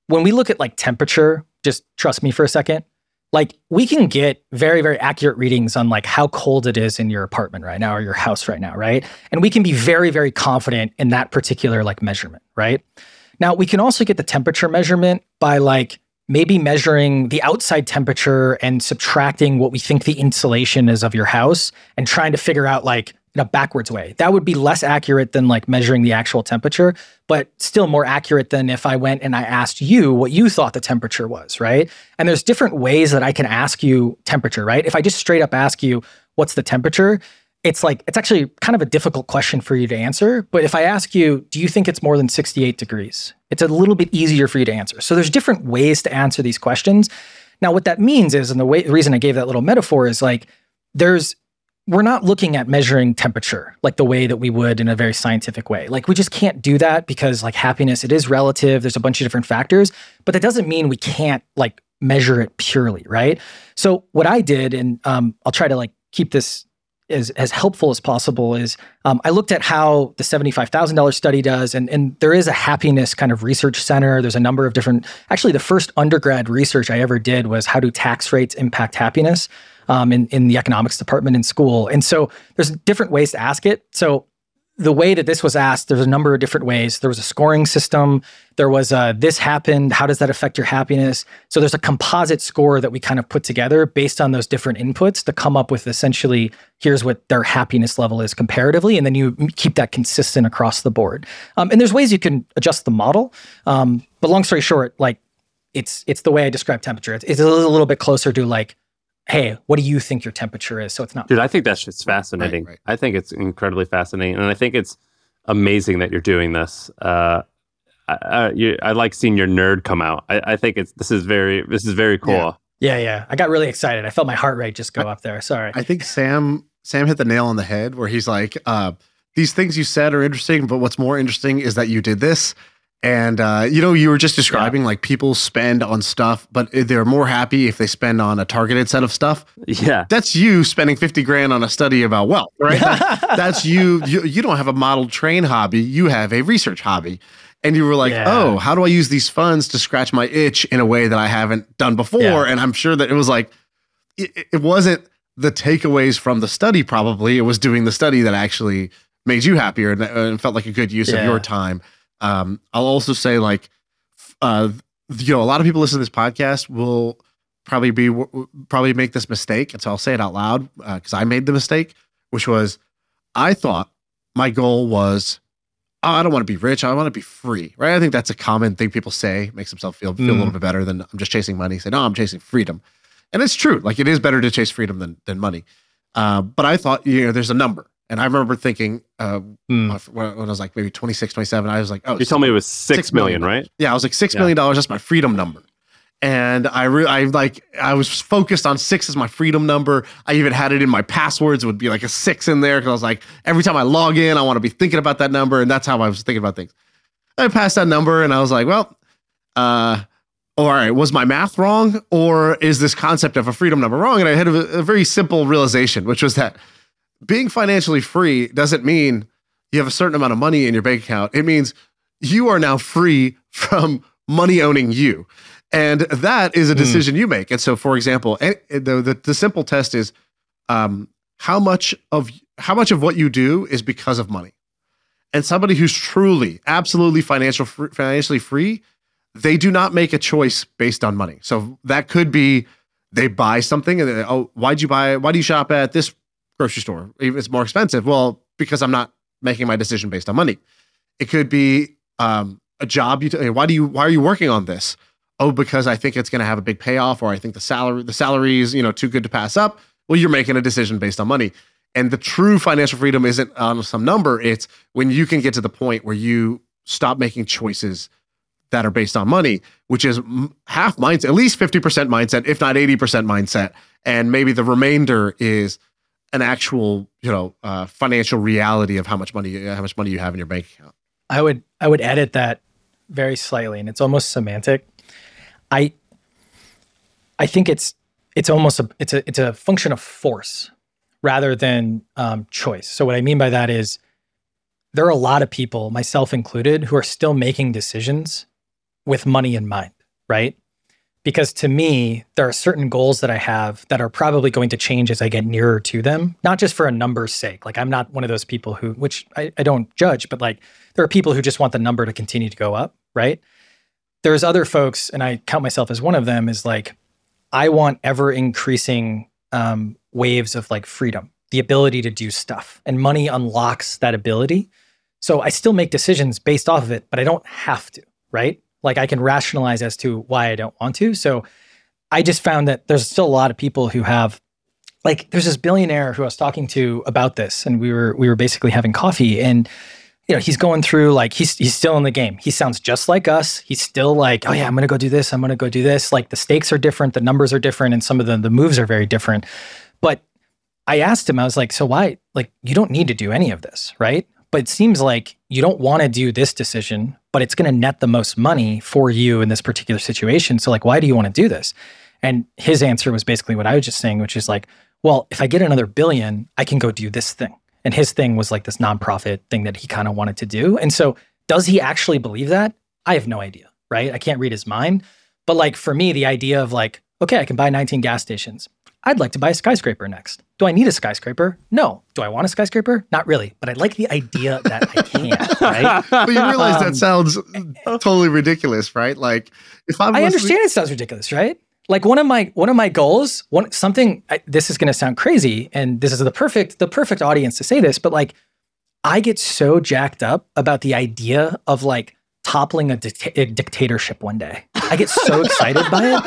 When we look at like temperature, just trust me for a second like we can get very very accurate readings on like how cold it is in your apartment right now or your house right now right? And we can be very very confident in that particular like measurement right? Now we can also get the temperature measurement by like maybe measuring the outside temperature and subtracting what we think the insulation is of your house and trying to figure out like in a backwards way. That would be less accurate than like measuring the actual temperature, but still more accurate than if I went and I asked you what you thought the temperature was, right? And there's different ways that I can ask you temperature, right? If I just straight up ask you what's the temperature, it's like it's actually kind of a difficult question for you to answer, but if I ask you, do you think it's more than 68 degrees? It's a little bit easier for you to answer. So there's different ways to answer these questions. Now what that means is and the way the reason I gave that little metaphor is like there's we're not looking at measuring temperature like the way that we would in a very scientific way. Like we just can't do that because like happiness, it is relative. There's a bunch of different factors, but that doesn't mean we can't like measure it purely, right? So what I did, and um, I'll try to like keep this as, as helpful as possible is um, I looked at how the $75,000 study does, and, and there is a happiness kind of research center. There's a number of different, actually, the first undergrad research I ever did was how do tax rates impact happiness? Um, in, in the economics department in school. And so there's different ways to ask it. So the way that this was asked, there's a number of different ways. There was a scoring system. There was a, this happened. How does that affect your happiness? So there's a composite score that we kind of put together based on those different inputs to come up with essentially here's what their happiness level is comparatively, and then you keep that consistent across the board. Um, and there's ways you can adjust the model. Um, but long story short, like it's it's the way I describe temperature. It's, it's a little bit closer to like hey, what do you think your temperature is? So it's not. Dude, I think that's just fascinating. Right, right. I think it's incredibly fascinating, and I think it's amazing that you're doing this. Uh, I, you, I, like seeing your nerd come out. I, I, think it's this is very this is very cool. Yeah. yeah, yeah. I got really excited. I felt my heart rate just go I, up there. Sorry. I think Sam Sam hit the nail on the head where he's like, uh, "These things you said are interesting, but what's more interesting is that you did this." And uh, you know, you were just describing like people spend on stuff, but they're more happy if they spend on a targeted set of stuff. Yeah. That's you spending 50 grand on a study about wealth, right? That- (laughs) that's you, you. You don't have a model train hobby, you have a research hobby. And you were like, Yeah. oh, how do I use these funds to scratch my itch in a way that I haven't done before? Yeah. And I'm sure that it was like, it, it wasn't the takeaways from the study, probably. It was doing the study that actually made you happier and, and felt like a good use of your time. Um, I'll also say, like, uh, you know, a lot of people listen to this podcast will probably be probably make this mistake, and so I'll say it out loud because I made the mistake, which was I thought my goal was oh, I don't want to be rich, I want to be free, right? I think that's a common thing people say, makes themselves feel feel a Mm. little bit better than I'm just chasing money. Say no, I'm chasing freedom, and it's true. Like it is better to chase freedom than than money. Uh, but I thought you know there's a number, and I remember thinking uh, Hmm. when when I was like maybe 26, 27, I was like, oh, You told me it was six Six million, million. right? yeah, I was like six Yeah. million dollars. That's my freedom number. And I, re- I like, I was focused on six as my freedom number. I even had it in my passwords. It would be like a six in there because I was like, every time I log in, I want to be thinking about that number, and that's how I was thinking about things. I passed that number, and I was like, well, uh, all right, was my math wrong, or is this concept of a freedom number wrong? And I had a, a very simple realization, which was that being financially free doesn't mean you have a certain amount of money in your bank account. It means you are now free from money owning you. And that is a decision you make. And so, for example, the, the, the simple test is um, how much of how much of what you do is because of money. And somebody who's truly, absolutely financial financially free, they do not make a choice based on money. So that could be they buy something and they, oh, why'd you buy? Why do you shop at this grocery store? Even it's more expensive. Well, because I'm not making my decision based on money. It could be um, a job. You t- why do you why are you working on this? Oh, because I think it's going to have a big payoff, or I think the salary the salary is you know too good to pass up. Well, you're making a decision based on money. And the true financial freedom isn't on some number. It's when you can get to the point where you stop making choices that are based on money, which is half mindset, at least 50% mindset, if not 80% mindset. And maybe the remainder is an actual, you know, uh, financial reality of how much money, how much money you have in your bank account. I would I would edit that very slightly, and it's almost semantic. I I think it's it's almost a it's a it's a function of force rather than um, choice. So what I mean by that is there are a lot of people, myself included, who are still making decisions with money in mind, right? Because to me, there are certain goals that I have that are probably going to change as I get nearer to them, not just for a number's sake. Like, I'm not one of those people who, which I, I don't judge, but like, there are people who just want the number to continue to go up, right? There's other folks, and I count myself as one of them, is like, I want ever increasing um, waves of like freedom, the ability to do stuff, and money unlocks that ability. So I still make decisions based off of it, but I don't have to, right? Like I can rationalize as to why I don't want to. So I just found that there's still a lot of people who have like there's this billionaire who I was talking to about this and we were we were basically having coffee and you know, he's going through like he's he's still in the game. He sounds just like us. He's still like, "Oh yeah, I'm to go do this. I'm to go do this." Like the stakes are different, the numbers are different and some of the the moves are very different. But I asked him, I was like, so why, like, you don't need to do any of this, right? But it seems like you don't want to do this decision, but it's going to net the most money for you in this particular situation. So, like, why do you want to do this? And his answer was basically what I was just saying, which is like, well, if I get another billion, I can go do this thing. And his thing was like this nonprofit thing that he kind of wanted to do. And so, does he actually believe that? I have no idea, right? I can't read his mind. But like for me, the idea of like, okay, I can buy 19 gas stations. I'd like to buy a skyscraper next. Do I need a skyscraper? No. Do I want a skyscraper? Not really. But I like the idea that I can, (laughs) right? But you realize Um, that sounds totally ridiculous, right? Like if I'm I listening- understand it sounds ridiculous, right? Like one of my one of my goals, one something. I, this is going to sound crazy, and this is the perfect the perfect audience to say this, but like, I get so jacked up about the idea of like toppling a, a dictatorship one day. I get so excited by it,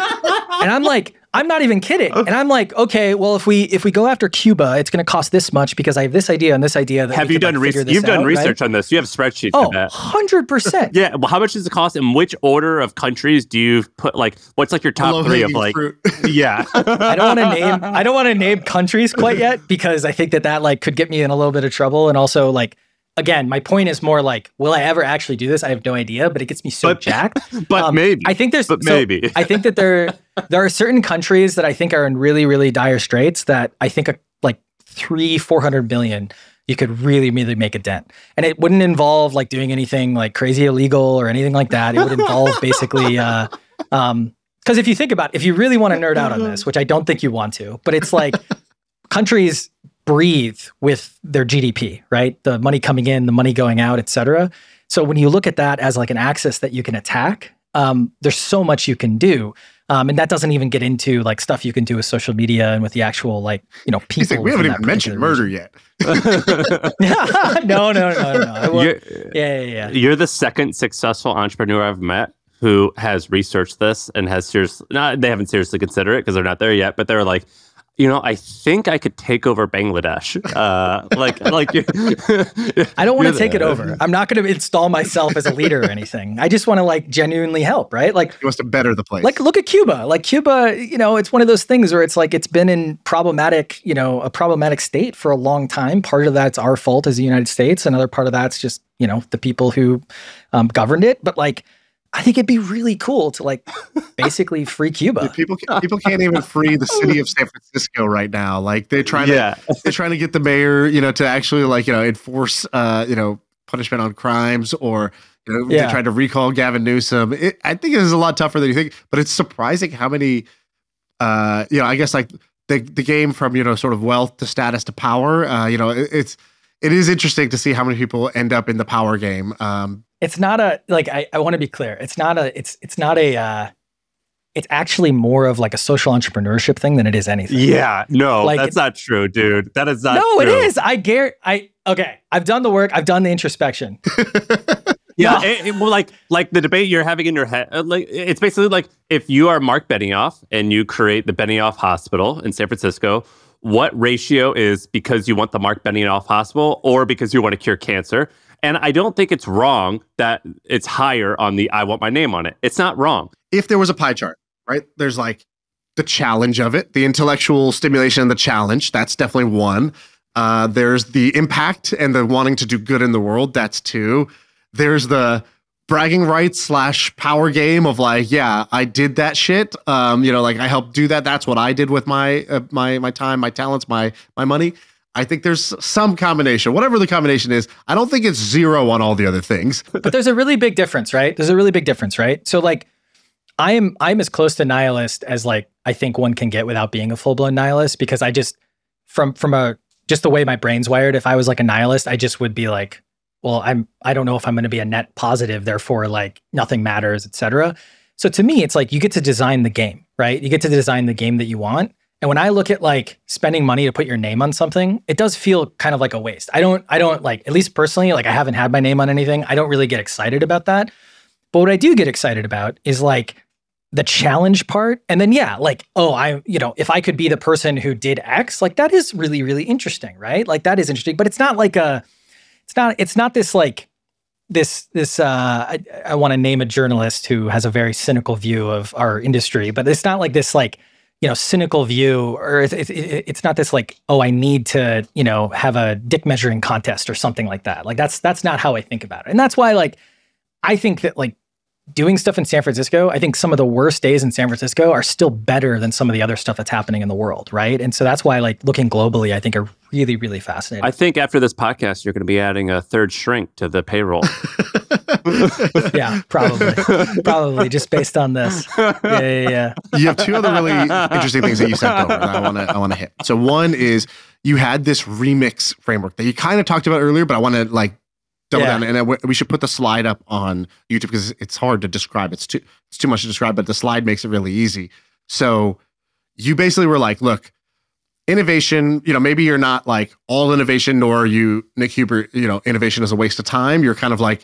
and I'm like, I'm not even kidding. Oh. And I'm like, okay, well, if we if we go after Cuba, it's going to cost this much because I have this idea and this idea. That have you could, like, done figure research? this You've done out, right? research on this. You have spreadsheets Oh, for that. 100 percent. (laughs) Yeah. Well, how much does it cost? And which order of countries do you put? Like, what's like your top three of like? fruit. (laughs) Yeah. (laughs) I don't want to name I don't want to name countries quite yet because I think that that like could get me in a little bit of trouble and also like again, my point is more like, will I ever actually do this? I have no idea, but it gets me so But- (laughs) jacked. But Um, maybe. I think there's But so maybe. (laughs) I think that there there are certain countries that I think are in really really dire straits that I think are like three four hundred billion you could really really make a dent, and it wouldn't involve like doing anything like crazy illegal or anything like that. It would involve basically. Uh, um, because if you think about, if you really want to nerd out on this, which I don't think you want to, but it's like countries breathe with their GDP, right? The money coming in, the money going out, et cetera. So when you look at that as like an axis that you can attack, um, there's so much you can do. Um, and that doesn't even get into like stuff you can do with social media and with the actual like, you know, people. He's like, we haven't even mentioned particular murder yet. (laughs) (laughs) no, no, no, no, no. I won't- You're, yeah, yeah, yeah. you're the second successful entrepreneur I've met who has researched this and has seriously, not, they haven't seriously considered it because they're not there yet, but they're like, you know, I think I could take over Bangladesh. Uh, like, like you (laughs) I don't want to take it over. I'm not going to install myself as a leader or anything. I just want to like genuinely help, right? Like He wants to better the place. like look at Cuba. Like Cuba, you know, it's one of those things where it's like it's been in problematic, you know, a problematic state for a long time. Part of that's our fault as the United States. Another part of that's just, you know, the people who um, governed it. But like I think it'd be really cool to like (laughs) basically free Cuba. people ca- people can't even free the city of San Francisco right now. Like they're trying to yeah. they're trying to get the mayor, you know, to actually like you know enforce uh you know punishment on crimes or you know Yeah. they tried to recall Gavin Newsom. It, I think it is a lot tougher than you think, but it's surprising how many uh you know I guess like the the game from you know sort of wealth to status to power. Uh, you know it, it's it is interesting to see how many people end up in the power game. Um, It's not a like I, I want to be clear. It's not a it's it's not a uh it's actually more of like a social entrepreneurship thing than it is anything. Yeah. No, Like- that's not true, dude. That is not no, true. it is. I dare I okay. I've done the work. I've done the introspection. (laughs) Yeah, No. it, it- well, like like the debate you're having in your head, uh, like it's basically like if you are Mark Benioff and you create the Benioff Hospital in San Francisco, what ratio is because you want the Mark Benioff Hospital or because you want to cure cancer? And I don't think it's wrong that it's higher on the I want my name on it. It's not wrong. if there was a pie chart, right? There's like the challenge of it, the intellectual stimulation and the challenge. That's definitely one. Uh, there's the impact and the wanting to do good in the world. That's two. There's the bragging rights slash power game of like, yeah, I did that shit. Um, you know, like I helped do that. That's what I did with my uh, my my time, my talents, my my money. I think there's some combination, whatever the combination is. I don't think it's zero on all the other things. (laughs) but there's a really big difference, right? There's a really big difference, right? So like I am I'm as close to nihilist as like I think one can get without being a full-blown nihilist because I just from from a just the way my brain's wired, if I was like a nihilist, I just would be like, well, I'm I don't know if I'm going to be a net positive, therefore like nothing matters, etc. So to me, it's like you get to design the game, right? You get to design the game that you want. And when I look at like spending money to put your name on something, it does feel kind of like a waste. I don't I don't like at least personally, like I haven't had my name on anything. I don't really get excited about that. But what I do get excited about is like the challenge part. And then yeah, like, oh, I, you know, if I could be the person who did X, like that is really, really interesting, right? Like that is interesting. But it's not like a it's not it's not this like this this uh I, I want to name a journalist who has a very cynical view of our industry, but it's not like this like you know cynical view or it's, it's, it's not this like oh i need to you know have a dick measuring contest or something like that. Like that's that's not how i think about it. And that's why like i think that like doing stuff in san francisco i think some of the worst days in san francisco are still better than some of the other stuff that's happening in the world right? And so that's why like looking globally i think are really really fascinating. I think after this podcast, you're going to be adding a third shrink to the payroll. (laughs) (laughs) yeah probably probably just based on this yeah yeah, yeah. you have two other really interesting things that you sent over that I want to I want to hit. So one is you had this remix framework that you kind of talked about earlier, but I want to like double Yeah. down and I- we should put the slide up on YouTube because it's hard to describe. It's too it's too much to describe, but the slide makes it really easy. So you basically were like, look, innovation, you know, maybe you're not like all innovation, nor are you Nick Huber, you know, innovation is a waste of time. You're kind of like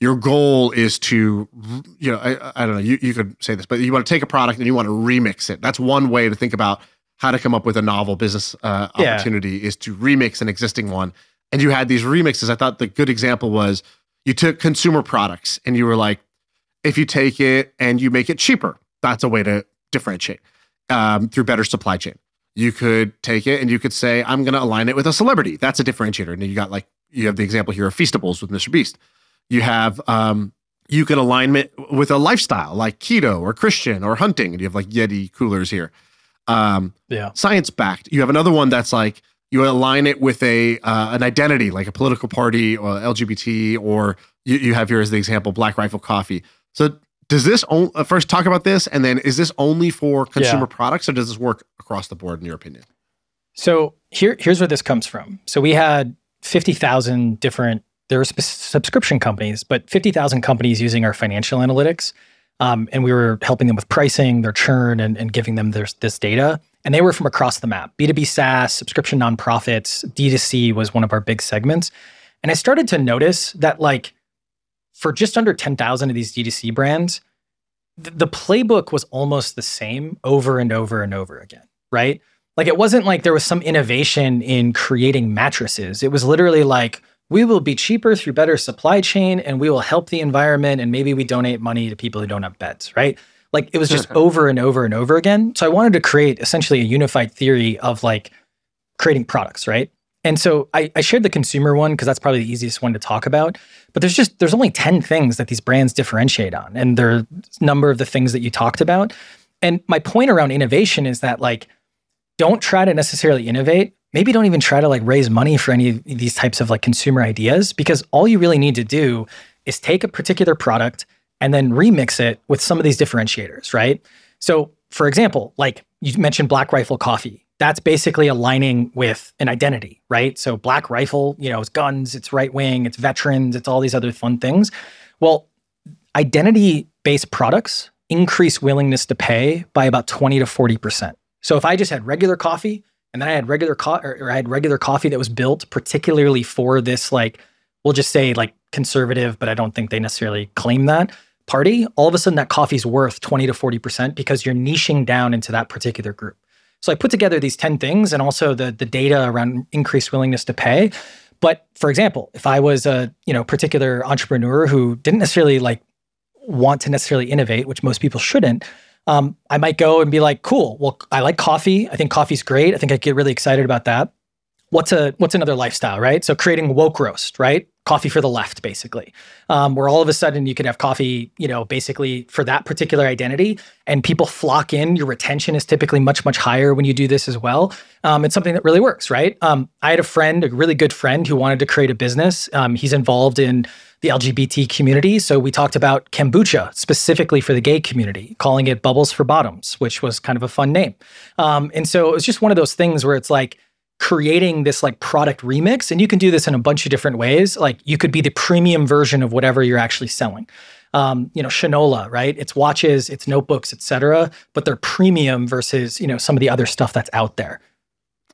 your goal is to, you know, I, I don't know, you, you could say this, but you want to take a product and you want to remix it. That's one way to think about how to come up with a novel business uh, Yeah. opportunity is to remix an existing one. And you had these remixes. I thought the good example was you took consumer products and you were like, if you take it and you make it cheaper, that's a way to differentiate um, through better supply chain. You could take it and you could say, I'm going to align it with a celebrity. That's a differentiator. And you got like you have the example here of Feastables with Mr. Beast. You have um, you can alignment with a lifestyle like keto or Christian or hunting, and you have like Yeti coolers here. Um, Yeah. science backed. You have another one that's like you align it with a uh, an identity, like a political party or LGBT, or you, you have here as the example Black Rifle Coffee. So does this on, uh, first talk about this, and then is this only for consumer products, or does this work across the board in your opinion? So here, here's where this comes from. So we had 50,000 different, there were sp- subscription companies, but 50,000 companies using our financial analytics. Um, and we were helping them with pricing, their churn, and, and giving them this, this data. And they were from across the map B2B SaaS, subscription nonprofits, D2C was one of our big segments. And I started to notice that, like, for just under 10,000 of these D2C brands, th- the playbook was almost the same over and over and over again, right? Like it wasn't like there was some innovation in creating mattresses. It was literally like we will be cheaper through better supply chain and we will help the environment and maybe we donate money to people who don't have beds, right? Like it was just over and over and over again. So I wanted to create essentially a unified theory of like creating products, right? And so I, I shared the consumer one because that's probably the easiest one to talk about. But there's just there's only 10 things that these brands differentiate on. And there are a number of the things that you talked about. And my point around innovation is that like don't try to necessarily innovate. Maybe don't even try to like raise money for any of these types of like consumer ideas because all you really need to do is take a particular product and then remix it with some of these differentiators, right? So, for example, like you mentioned Black Rifle Coffee. That's basically aligning with an identity, right? So, Black Rifle, you know, it's guns, it's right wing, it's veterans, it's all these other fun things. Well, identity based products increase willingness to pay by about 20 to 40%. So if I just had regular coffee and then I had regular co- or, or I had regular coffee that was built particularly for this like we'll just say like conservative, but I don't think they necessarily claim that party, all of a sudden that coffee's worth 20 to 40% because you're niching down into that particular group. So I put together these 10 things and also the the data around increased willingness to pay. But for example, if I was a, you know, particular entrepreneur who didn't necessarily like want to necessarily innovate, which most people shouldn't, um, I might go and be like, cool. Well, I like coffee. I think coffee's great. I think I get really excited about that. What's a what's another lifestyle, right? So creating woke roast, right? Coffee for the left, basically, um, where all of a sudden you could have coffee, you know, basically for that particular identity, and people flock in. Your retention is typically much much higher when you do this as well. Um, it's something that really works, right? Um, I had a friend, a really good friend, who wanted to create a business. Um, he's involved in the LGBT community. So we talked about kombucha specifically for the gay community, calling it Bubbles for Bottoms, which was kind of a fun name. Um, and so it was just one of those things where it's like creating this like product remix, and you can do this in a bunch of different ways. Like you could be the premium version of whatever you're actually selling. Um, you know, Shinola, right? It's watches, it's notebooks, etc. But they're premium versus you know some of the other stuff that's out there.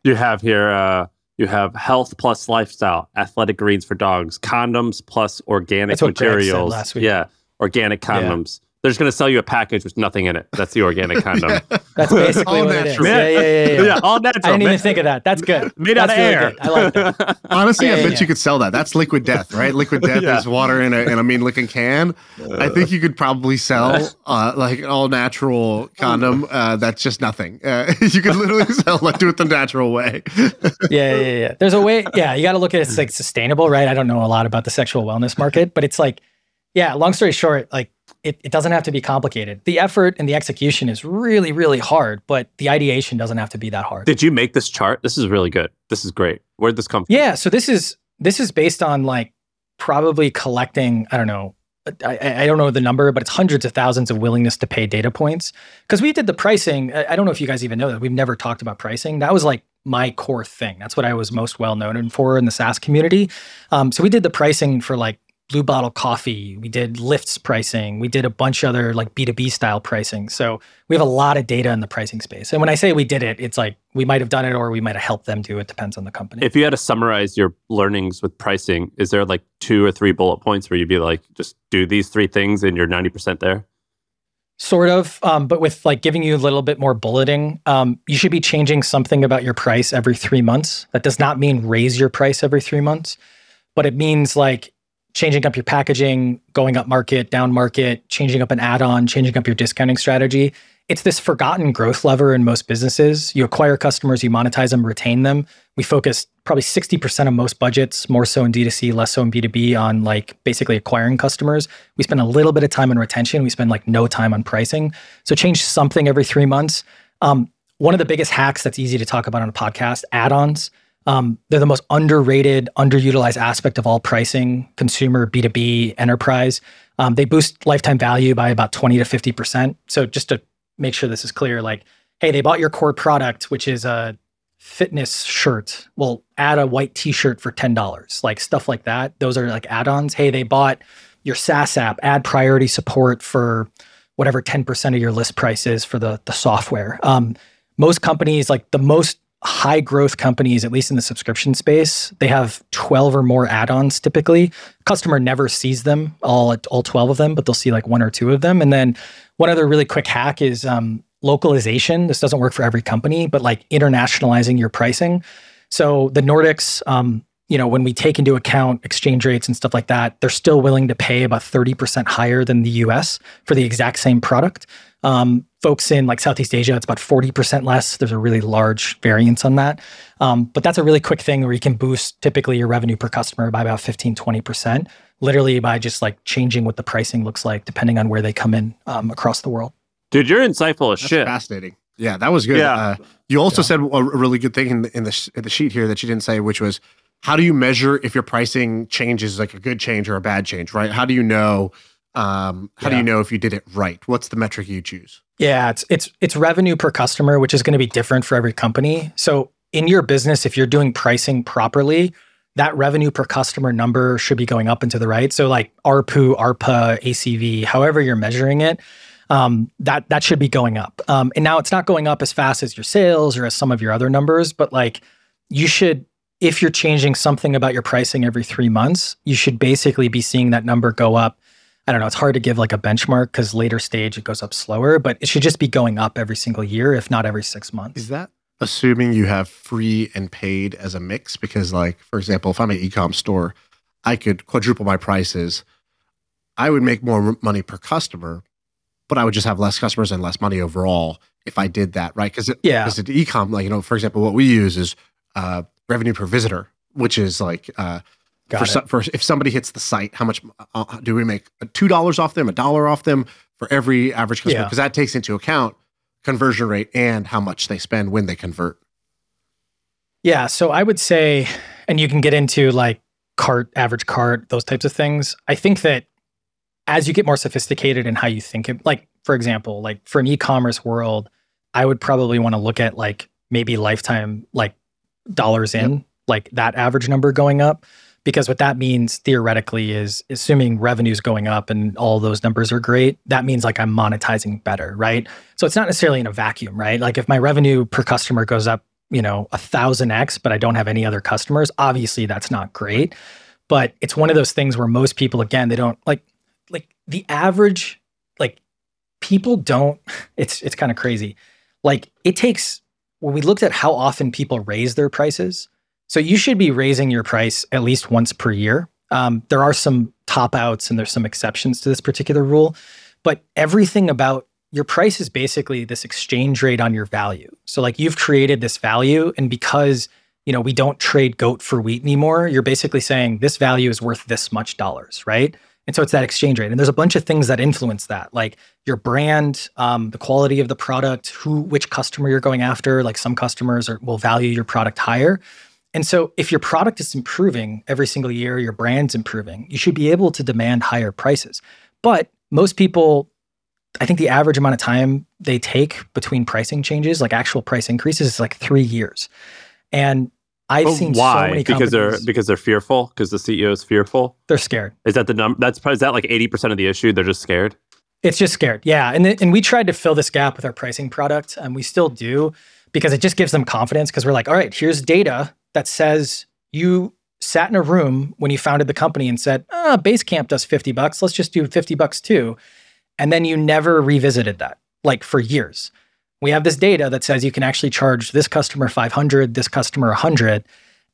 You have here, uh, you have health plus lifestyle, athletic greens for dogs, condoms plus organic That's what Greg said materials. last week. Yeah, organic condoms. They're just going to sell you a package with nothing in it. That's the organic condom. (laughs) That's (laughs) basically All what it is. natural. Yeah, yeah, yeah, yeah. (laughs) yeah, all natural. I didn't even think of that. That's good. Made out That's of really air. good. I like that. Honestly, Yeah, I bet yeah. you could sell that. That's liquid death, right? Liquid death Yeah. is water in a in a mean looking can. I think you could probably sell uh, like an all natural condom. Uh, that's just nothing. Uh, you could literally sell like do it the natural way. yeah, yeah, yeah. There's a way. Yeah, you got to look at it as like sustainable, right? I don't know a lot about the sexual wellness market, but it's like, yeah. Long story short, like it, it doesn't have to be complicated. The effort and the execution is really, really hard, but the ideation doesn't have to be that hard. Did you make this chart? This is really good. This is great. Where'd this come from? Yeah. So this is this is based on like probably collecting. I don't know. I, I I don't know the number, but it's hundreds of thousands of willingness to pay data points. Because we did the pricing. I I don't know if you guys even know that we've never talked about pricing. That was like my core thing. That's what I was most well known for in the SaaS community. Um, so we did the pricing for like Blue Bottle Coffee. We did Lyft's pricing. We did a bunch of other like B2B style pricing. So we have a lot of data in the pricing space. And when I say we did it, it's like we might have done it or we might have helped them do it. Depends on the company. If you had to summarize your learnings with pricing, is there like two or three bullet points where you'd be like, just do these three things and you're 90% there? sort of um, but with like giving you a little bit more bulleting um, you should be changing something about your price every three months that does not mean raise your price every three months but it means like changing up your packaging going up market down market changing up an add-on changing up your discounting strategy it's this forgotten growth lever in most businesses. You acquire customers, you monetize them, retain them. We focus probably 60% of most budgets, more so in D2C, less so in B2B, on like basically acquiring customers. We spend a little bit of time on retention. We spend like no time on pricing. So change something every three months. Um, one of the biggest hacks that's easy to talk about on a podcast add ons. Um, they're the most underrated, underutilized aspect of all pricing, consumer, B2B, enterprise. Um, they boost lifetime value by about 20 to 50%. So just to make sure this is clear, like, hey, they bought your core product, which is a fitness shirt. Well, add a white t-shirt for $10, like stuff like that. Those are like add-ons. Hey, they bought your SaaS app, add priority support for whatever 10% of your list price is for the, the software. Um, most companies, like the most high growth companies, at least in the subscription space, they have 12 or more add-ons typically. Customer never sees them, all all 12 of them, but they'll see like one or two of them. And then one other really quick hack is um, localization. This doesn't work for every company, but like internationalizing your pricing. So the Nordics, um, you know, when we take into account exchange rates and stuff like that, they're still willing to pay about 30% higher than the US for the exact same product. Um, folks in like Southeast Asia, it's about 40% less. There's a really large variance on that. Um, but that's a really quick thing where you can boost typically your revenue per customer by about 15, 20%, literally by just like changing what the pricing looks like depending on where they come in um, across the world. Dude, you're insightful as That's shit. fascinating. Yeah, that was good. Yeah. Uh, you also Yeah. said a really good thing in the, in the sh- in the sheet here that you didn't say, which was how do you measure if your pricing change is like a good change or a bad change, right? How do you know? Um, how do you know if you did it right? What's the metric you choose? Yeah, it's it's it's revenue per customer, which is going to be different for every company. So in your business, if you're doing pricing properly, that revenue per customer number should be going up and to the right. So like ARPU, ARPA, ACV, however you're measuring it, um, that that should be going up. Um, and now it's not going up as fast as your sales or as some of your other numbers, but like you should, if you're changing something about your pricing every three months, you should basically be seeing that number go up. I don't know. It's hard to give like a benchmark because later stage it goes up slower, but it should just be going up every single year, if not every six months. Is that assuming you have free and paid as a mix? Because, like, for example, if I'm an e-com store, I could quadruple my prices. I would make more money per customer, but I would just have less customers and less money overall if I did that, right? Because Yeah. because e-com, like you know, for example, what we use is uh, revenue per visitor, which is like uh, Got for, for if somebody hits the site, how much uh, do we make? Two dollars off them, a dollar off them for every average customer? Yeah. Because that takes into account conversion rate and how much they spend when they convert. Yeah. So I would say, and you can get into like cart, average cart, those types of things. I think that as you get more sophisticated in how you think, it, like, for example, like for an e commerce world, I would probably want to look at like maybe lifetime, like dollars in, mm-hmm. like that average number going up. Because what that means theoretically is assuming revenue's going up and all those numbers are great, that means like I'm monetizing better, right? So it's not necessarily in a vacuum, right? Like if my revenue per customer goes up you know, a thousand X, but I don't have any other customers, obviously that's not great. But it's one of those things where most people, again, they don't like like the average, like people don't, (laughs) it's it's kind of crazy. Like it takes when we looked at how often people raise their prices. So you should be raising your price at least once per year. Um, there are some top outs and there's some exceptions to this particular rule, but everything about your price is basically this exchange rate on your value. So like you've created this value and because you know we don't trade goat for wheat anymore, you're basically saying this value is worth this much dollars, right? And so it's that exchange rate. And there's a bunch of things that influence that, like your brand, um, the quality of the product, who, which customer you're going after. Like some customers are, will value your product higher. And so if your product is improving every single year, your brand's improving, you should be able to demand higher prices. But most people I think the average amount of time they take between pricing changes, like actual price increases, is like three years. And I've But seen so why? many because they're because they're fearful. Because the CEO is fearful. they're scared. Is that the number? That's is that like eighty percent of the issue? They're just scared. It's just scared. Yeah. And, th- and we tried to fill this gap with our pricing product, and we still do because it just gives them confidence because we're like, all right, here's data that says you sat in a room when you founded the company and said, ah, Basecamp does 50 bucks. Let's just do 50 bucks too. And then you never revisited that, like for years. We have this data that says you can actually charge this customer 500, this customer 100.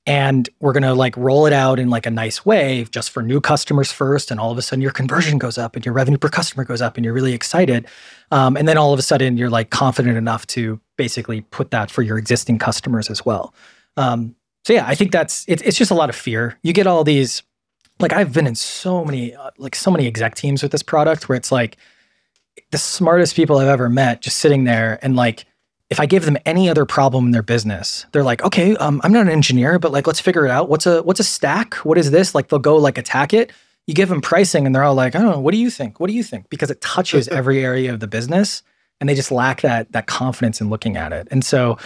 and we're going to like roll it out in like a nice way just for new customers first and all of a sudden your conversion goes up and your revenue per customer goes up and you're really excited um, and then all of a sudden you're like confident enough to basically put that for your existing customers as well um, so yeah i think that's it, it's just a lot of fear you get all these like i've been in so many uh, like so many exec teams with this product where it's like the smartest people i've ever met just sitting there and like if I give them any other problem in their business, they're like, okay, um, I'm not an engineer, but like, let's figure it out. What's a what's a stack? What is this? Like, they'll go like attack it. You give them pricing, and they're all like, I don't know. What do you think? What do you think? Because it touches (laughs) every area of the business, and they just lack that that confidence in looking at it. And so,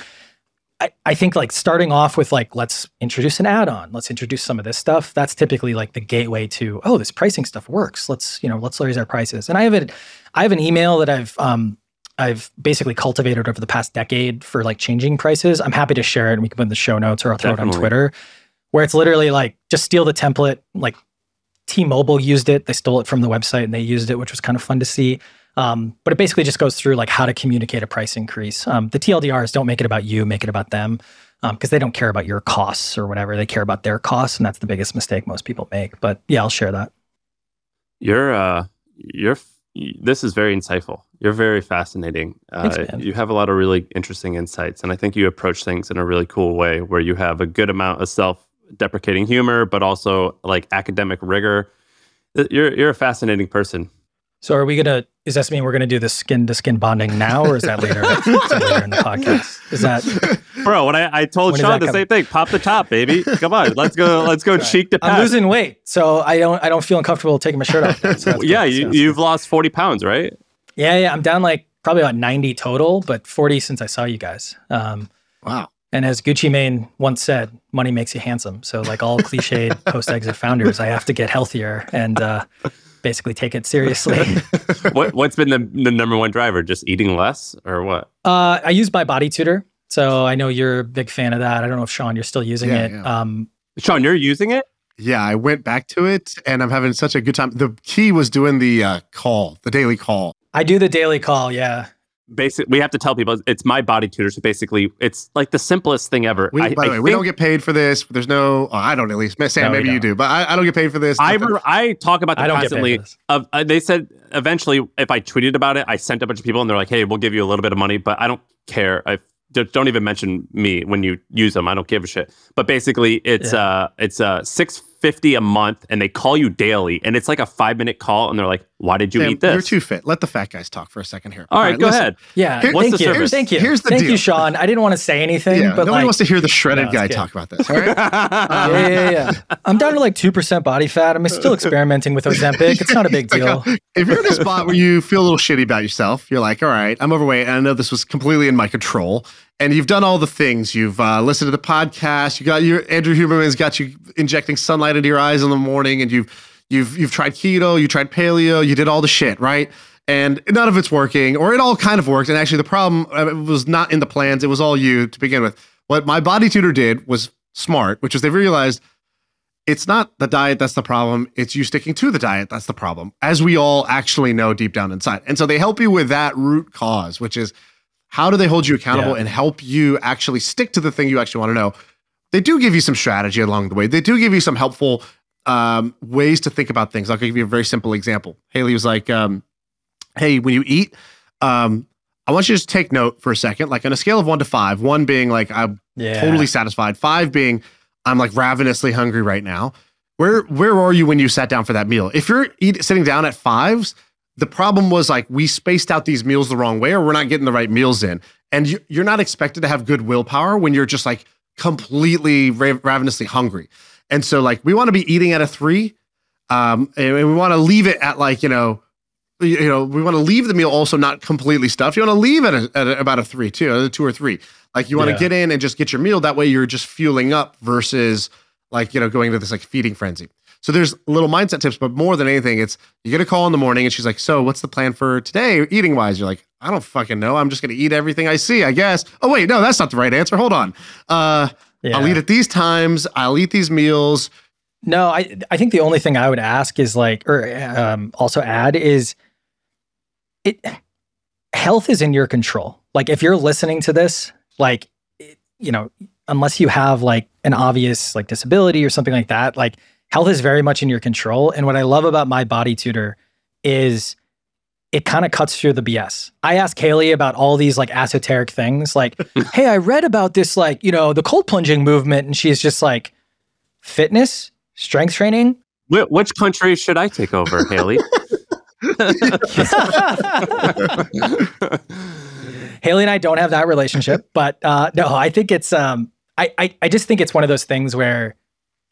I, I think like starting off with like, let's introduce an add-on. Let's introduce some of this stuff. That's typically like the gateway to, oh, this pricing stuff works. Let's you know, let's raise our prices. And I have a, I have an email that I've um, I've basically cultivated over the past decade for like changing prices. I'm happy to share it and we can put in the show notes or I'll throw Definitely. it on Twitter where it's literally like just steal the template. Like T-Mobile used it. They stole it from the website and they used it, which was kind of fun to see. Um, but it basically just goes through like how to communicate a price increase. Um, the TLDRs don't make it about you, make it about them because they don't care about your costs or whatever. They care about their costs. And that's the biggest mistake most people make. But yeah, I'll share that. You're uh you're this is very insightful. You're very fascinating. Thanks, uh, you have a lot of really interesting insights, and I think you approach things in a really cool way, where you have a good amount of self-deprecating humor, but also like academic rigor. Uh, You're you're a fascinating person. So are we gonna? Does that mean we're gonna do the skin to skin bonding now, or is that later? (laughs) that later in the podcast? Is that? Bro, when I, I told When is Shaan the coming? same thing, pop the top, baby. Come on, let's go. (laughs) Let's go cheek to I'm losing weight, so I don't. I don't feel uncomfortable taking my shirt off. So (laughs) yeah, good. You, that's you've good. lost forty pounds, right? Yeah, yeah. I'm down like probably about 90 total, but 40 since I saw you guys. Um, Wow. and as Gucci Mane once said, money makes you handsome. So like all cliched post exit founders, I have to get healthier and uh, basically take it seriously. (laughs) what What's been the, the number one driver? Just eating less, or what? Uh, I use MyBodyTutor. So I know you're a big fan of that. I don't know if Shaan, you're still using Yeah, it. yeah. Um, Shaan, you're using it. Yeah, I went back to it and I'm having such a good time. The key was doing the uh, call, the daily call. I do the daily call. Yeah. Basic. We have to tell people it's MyBodyTutor. So basically, it's like the simplest thing ever. We, I, by the I way, we don't get paid for this. There's no, oh, I don't at least. Sam, No, maybe you don't. but I, I don't get paid for this. I, re- I talk about I that don't get constantly. paid for this. Of uh, they said eventually, if I tweeted about it, I sent a bunch of people, and they're like, "Hey, we'll give you a little bit of money, but I don't care. I don't even mention me when you use them. I don't give a shit." But basically, it's Yeah. uh, it's uh, six fifty a month, and they call you daily, and it's like a five minute call, and they're like, "Why did you Sam, eat this?" You're too fit. Let the fat guys talk for a second here. All right, go listen. ahead. Yeah. Here- What's thank the you. service? Thank you. Here's the thank deal. you, Shaan. I didn't want to say anything, Yeah, but nobody like, wants to hear the (laughs) shredded No, guy good. talk about this. All right. (laughs) yeah, yeah, yeah. I'm down to like 2% body fat. I'm still (laughs) experimenting with Ozempic. It's not a big deal. if you're in a spot where you feel a little shitty about yourself, you're like, all right, I'm overweight, and I know this was completely in my control. And you've done all the things. You've uh, listened to the podcast. You got your Andrew Huberman's got you injecting sunlight into your eyes in the morning, and you've you've you've tried keto, you tried paleo, you did all the shit, right? And none of it's working, or it all kind of worked. And actually, the problem uh, was not in the plans; it was all you to begin with. What MyBodyTutor did was smart, which is they realized it's not the diet that's the problem. It's you sticking to the diet that's the problem, as we all actually know deep down inside. And so they help you with that root cause, which is how do they hold you accountable Yeah. and help you actually stick to the thing you actually want to know. They do give you some strategy along the way. They do give you some helpful um, ways to think about things. I'll give you a very simple example. Haley was like, um, "Hey, when you eat, um, I want you to just take note for a second, like on a scale of one to five, one being like I'm Yeah. totally satisfied. Five being I'm like ravenously hungry right now. Where where are you when you sat down for that meal? If you're eat, sitting down at fives, the problem was like we spaced out these meals the wrong way, or we're not getting the right meals in, and you, you're not expected to have good willpower when you're just like completely ra- ravenously hungry. And so like we want to be eating at a three, um, and we want to leave it at like you know you know, we want to leave the meal also not completely stuffed. You want to leave it at, at about a three, two, a two or three. Like you want to Yeah. get in and just get your meal. That way you're just fueling up versus like, you know, going into this like feeding frenzy. So there's little mindset tips, but more than anything, it's you get a call in the morning and she's like, So what's the plan for today, eating wise? You're like, I don't fucking know. I'm just gonna eat everything I see, I guess. Oh, wait, no, that's not the right answer. Hold on. Uh Yeah. I'll eat at these times, I'll eat these meals. No, I I think the only thing I would ask is like, or um, also add is, it health is in your control. Like if you're listening to this, like you know, unless you have like an obvious like disability or something like that, like health is very much in your control. And what I love about MyBodyTutor is it kind of cuts through the BS. I ask Haley about all these like esoteric things, like, (laughs) hey, I read about this, like, you know, the cold plunging movement. And she's just like, fitness, strength training. Wh- which country should I take over, Haley? (laughs) (laughs) Haley and I don't have that relationship, but uh, no, I think it's um, I, I I just think it's one of those things where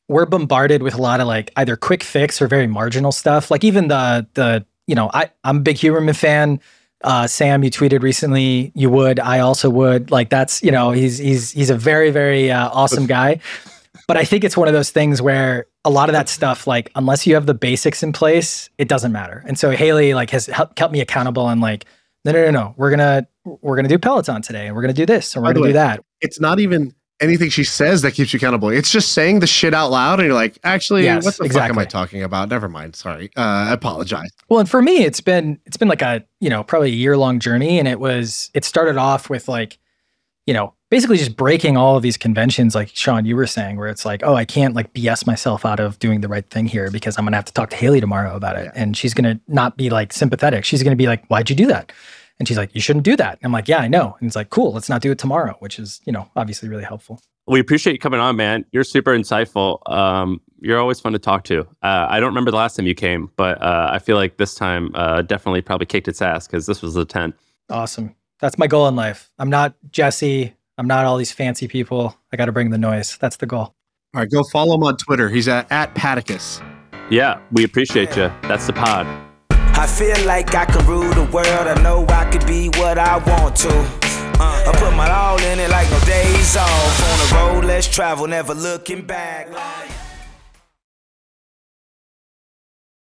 we're bombarded with a lot of like either quick fix or very marginal stuff. Like even the the you know I I'm a big Huberman fan. Uh, Sam, you tweeted recently you would. I also would. Like that's you know he's he's he's a very very uh, awesome guy. But I think it's one of those things where a lot of that stuff, like unless you have the basics in place, it doesn't matter. And so Haley like has helped kept me accountable on like no no no no we're gonna we're gonna do Peloton today and we're gonna do this and we're gonna do that. It's not even anything she says that keeps you accountable. It's just saying the shit out loud, and you're like, actually, Yes, what the fuck am I talking about? Never mind. Sorry. Uh, I apologize. Well, and for me, it's been it's been like a you know probably a year long journey, and it was it started off with like, you know, basically just breaking all of these conventions, like Shaan, you were saying, where it's like, oh, I can't like BS myself out of doing the right thing here because I'm gonna have to talk to Haley tomorrow about it, and she's gonna not be like sympathetic. She's gonna be like, why'd you do that? And she's like, you shouldn't do that. And I'm like, yeah, I know. And it's like, cool, let's not do it tomorrow, which is you know obviously really helpful. we appreciate you coming on, man. You're super insightful. Um, you're always fun to talk to. Uh, I don't remember the last time you came, but uh, I feel like this time uh, definitely probably kicked its ass because this was a 10. Awesome. That's my goal in life. I'm not Jesse. I'm not all these fancy people. I got to bring the noise. That's the goal. All right, go follow him on Twitter. He's at, at Patticus. Yeah, we appreciate you. That's the pod. I feel like I can rule the world. I know I could be what I want to. Uh, I put my all in it like no days off. On the road, let's travel, never looking back.